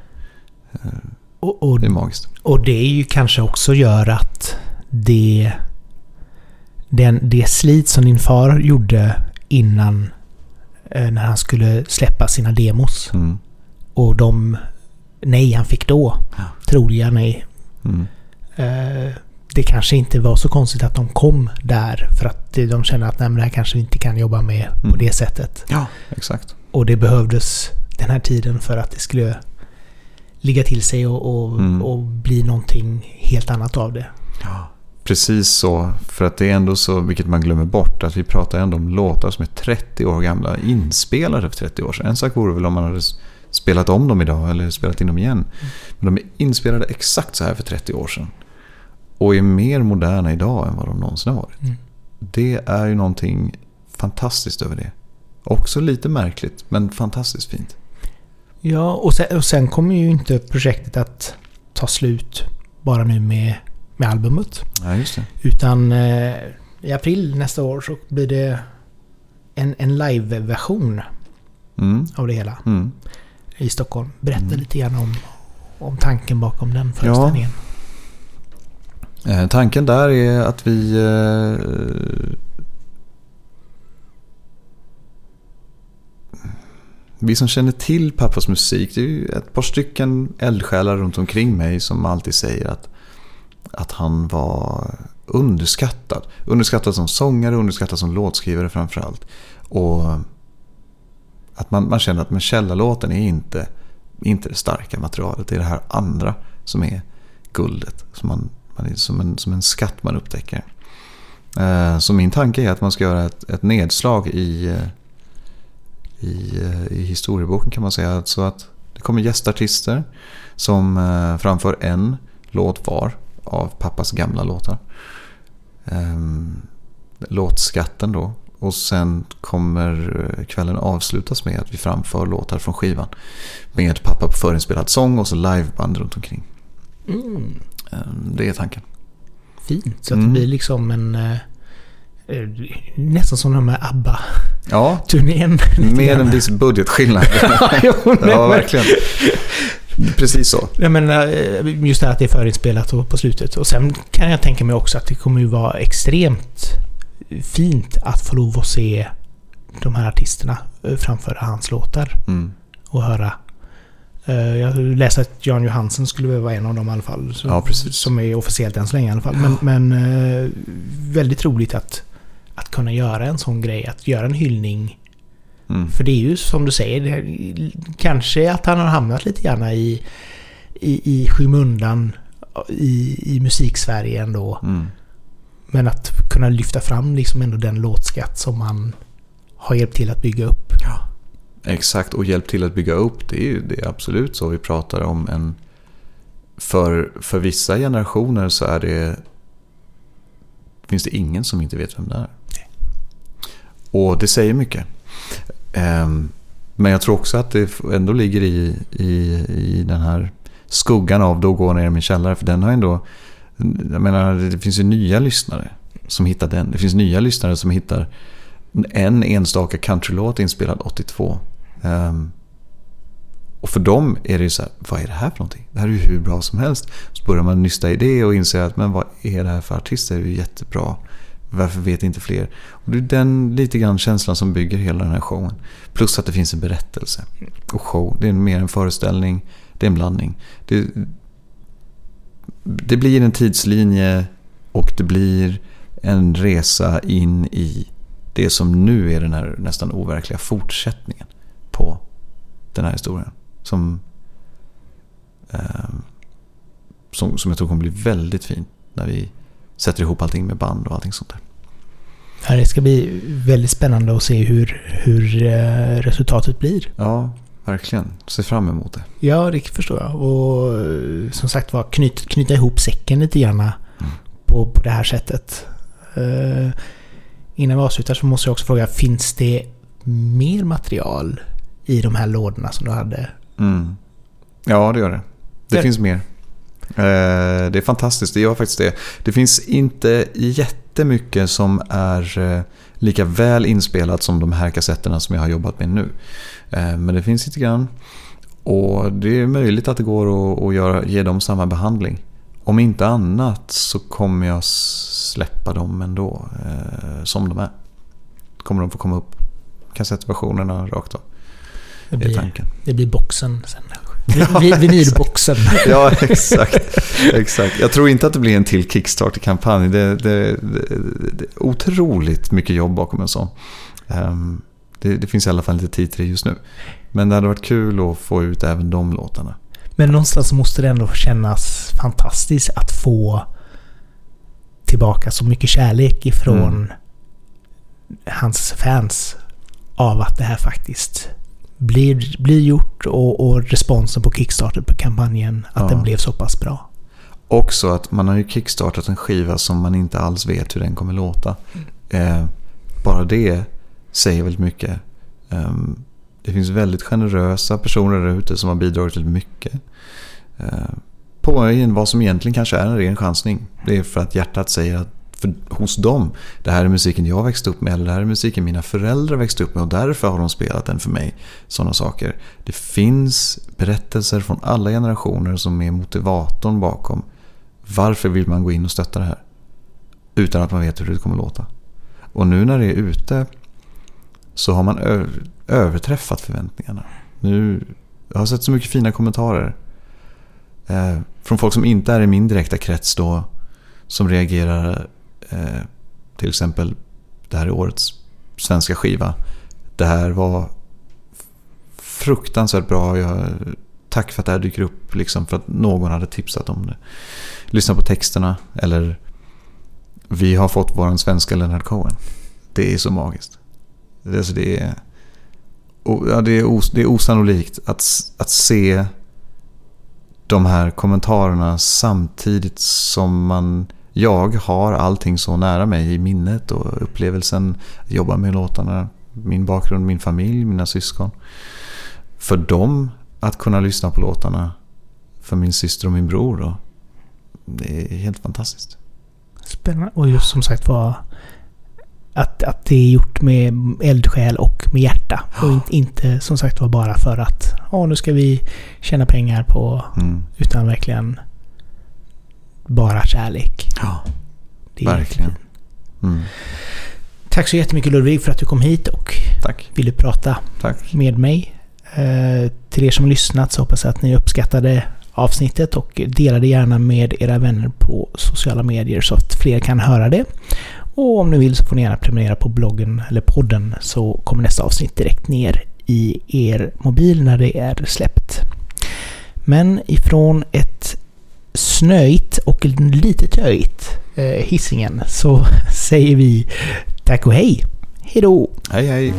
B: Eh,
A: Och, och,
B: Det är magiskt.
A: och det är ju kanske också gör att det... Den, det slit som din far gjorde innan eh, när han skulle släppa sina demos.
B: Mm.
A: Och de nej han fick då.
B: Ja.
A: Troliga nej.
B: Mm.
A: Eh, det kanske inte var så konstigt att de kom där. För att de känner att nej, men det här kanske vi inte kan jobba med på
B: Mm.
A: det sättet.
B: Ja, exakt.
A: Och det behövdes den här tiden för att det skulle ligga till sig och, och,
B: Mm.
A: och bli någonting helt annat av det.
B: Precis så. För att det är ändå så, vilket man glömmer bort, att vi pratar ändå om låtar som är 30 år gamla. Inspelade för 30 år sedan. En sak vore väl om man hade spelat om dem idag eller spelat in dem igen. Men de är inspelade exakt så här för 30 år sedan. Och är mer moderna idag än vad de någonsin har varit.
A: Mm.
B: Det är ju någonting fantastiskt över det. Också lite märkligt, men fantastiskt fint.
A: Ja, och sen, och sen kommer ju inte projektet att ta slut bara nu med, med albumet.
B: Ja, just det.
A: Utan eh, i april nästa år så blir det en, en live-version
B: Mm.
A: av det hela
B: Mm.
A: i Stockholm. Berätta
B: Mm.
A: lite grann om, om tanken bakom den föreställningen.
B: Eh, Eh, tanken där är att vi... Eh, vi som känner till pappas musik, det är ju ett par stycken eldsjälar runt omkring mig som alltid säger att, att han var underskattad. Underskattad som sångare, underskattad som låtskrivare framförallt. Och att man, man känner att men källarlåten är inte, inte det starka materialet. Det är det här andra som är guldet. Som, man, man är som, en, som en skatt man upptäcker. Eh, så min tanke är att man ska göra ett, ett nedslag i, eh, i, eh, i historieboken kan man säga. Så att det kommer gästartister som framför en låt var av pappas gamla låtar. Ehm, låtskatten då. Och sen kommer kvällen avslutas med att vi framför låtar från skivan. Med pappa på förinspelad sång och så liveband runt omkring.
A: Mm.
B: Ehm, Det är tanken.
A: Fint. Så att
B: Mm.
A: det blir liksom en... eh, eh, nästan som de här ABBA-turnén.
B: Ja, med en viss budgetskillnad.
A: Jo, nej,
B: ja, verkligen. Precis så.
A: Jag menar, eh, just det här att det är förinspelat på slutet. Och sen kan jag tänka mig också att det kommer ju vara extremt fint att få lov att se de här artisterna framföra hans låtar.
B: Mm.
A: Och höra. Eh, Jag läste att Jan Johansen skulle vara en av dem i alla fall. Som,
B: Ja,
A: som är officiellt än så länge i alla fall. Men, men eh, väldigt roligt att, att kunna göra en sån grej. Att göra en hyllning
B: Mm.
A: för det är ju som du säger, det, kanske att han har hamnat lite grann i, i, i skymundan i, i musiksverige ändå.
B: Mm.
A: Men att kunna lyfta fram liksom ändå den låtskatt som man har hjälpt till att bygga upp.
B: Exakt, och hjälp till att bygga upp. Det är det är absolut så vi pratar om en... För, för vissa generationer så är det... Finns det ingen som inte vet vem det är. Och det säger mycket. Ehm, Men jag tror också att det ändå ligger i, i, i den här skuggan av Då går ner i min källare. För den har ändå... Jag menar, det finns ju nya lyssnare som hittar den. Det finns nya lyssnare som hittar en enstaka countrylåt inspelad 82. Um, ehm, och för dem är det ju så här, vad är det här för någonting? Det här är ju hur bra som helst. Så börjar man nysta i det och inser att, men vad är det här för artister? Det är ju jättebra. Varför vet inte fler? Och det är den lite grann känslan som bygger hela den här showen. Plus att det finns en berättelse. Och show, det är mer en föreställning. Det är en blandning. Det, det blir en tidslinje och det blir en resa in i det som nu är den här nästan overkliga fortsättningen på den här historien. Som, eh, som, som jag tror kommer bli väldigt fin när vi sätter ihop allting med band och allting sånt där.
A: Ja, det ska bli väldigt spännande att se hur, hur eh, resultatet blir.
B: Ja, verkligen. Se fram emot det.
A: Ja, det förstår jag. Och eh, som sagt var, knyt, knyta ihop säcken lite grann på, på det här sättet. Eh, innan vi avslutar så måste jag också fråga, finns det mer material i de här lådorna som du hade?
B: Mm. Ja, det gör det. Det
A: Det-
B: finns mer. Eh, det är fantastiskt, det gör faktiskt det. Det finns inte jättemycket som är eh, lika väl inspelat som de här kassetterna som jag har jobbat med nu. Eh, men det finns lite grann. Och det är möjligt att det går att, att göra, ge dem samma behandling. Om inte annat så kommer jag släppa dem ändå eh, som de är. Kommer de få komma upp kassettversionerna rakt av.
A: Det blir,
B: tanken.
A: det blir boxen sen. Vi- Vinylboxen.
B: Ja, exakt. exakt. Jag tror inte att det blir en till Kickstarter-kampanj. Det, det, det, är otroligt mycket jobb bakom en sån. Ehm, det, det finns i alla fall inte tid till det just nu. Men det hade varit kul att få ut även de låtarna.
A: Men någonstans måste det ändå kännas fantastiskt att få tillbaka så mycket kärlek ifrån
B: Mm.
A: hans fans av att det här faktiskt blir, blir gjort och, och responsen på Kickstarter på kampanjen att
B: Ja.
A: den blev så pass bra.
B: Också att man har ju kickstartat en skiva som man inte alls vet hur den kommer låta. Eh, bara det säger väldigt mycket. Ehm, det finns väldigt generösa personer där ute som har bidragit väldigt mycket. Eh, på vad som egentligen kanske är en ren chansning. Det är för att hjärtat säger att för, hos dem, det här är musiken jag växte upp med eller det här är musiken mina föräldrar växte upp med och därför har de spelat den för mig. Sådana saker. Det finns berättelser från alla generationer som är motivatorn bakom varför vill man gå in och stötta det här? Utan att man vet hur det kommer låta. Och nu när det är ute så har man överträffat förväntningarna. Nu, jag har sett så mycket fina kommentarer. Eh, från folk som inte är i min direkta krets då. Som reagerar eh, till exempel det här är årets svenska skiva. Det här var fruktansvärt bra. Jag, tack för att det här dyker upp. Liksom för att någon hade tipsat om det. Lyssna på texterna. Eller vi har fått vår svenska Leonard Cohen. Det är så magiskt. Det, alltså det, är, ja, det, är, os, det är osannolikt att, att se de här kommentarerna samtidigt som man... Jag har allting så nära mig i minnet och upplevelsen. att Jobba med låtarna, min bakgrund, min familj, mina syskon. För dem att kunna lyssna på låtarna, för min syster och min bror då. Det är helt fantastiskt.
A: Spännande. Och just som sagt var att, att det är gjort med eldsjäl och med hjärta. Och inte, inte som sagt var bara för att Åh, nu ska vi tjäna pengar på...
B: Mm.
A: Utan verkligen bara kärlek.
B: Ja,
A: Det är
B: verkligen. Mm.
A: Tack så jättemycket Ludvig för att du kom hit och
B: Tack.
A: ville prata
B: Tack.
A: med mig. Eh, till er som lyssnat så hoppas jag att ni uppskattade avsnittet och delade gärna med era vänner på sociala medier så att fler kan höra det. Och om ni vill så får ni gärna prenumerera på bloggen eller podden så kommer nästa avsnitt direkt ner i er mobil när det är släppt. Men ifrån ett snöigt och lite töigt eh, hissingen så säger vi tack och hej! Hejdå!
B: Hej hej!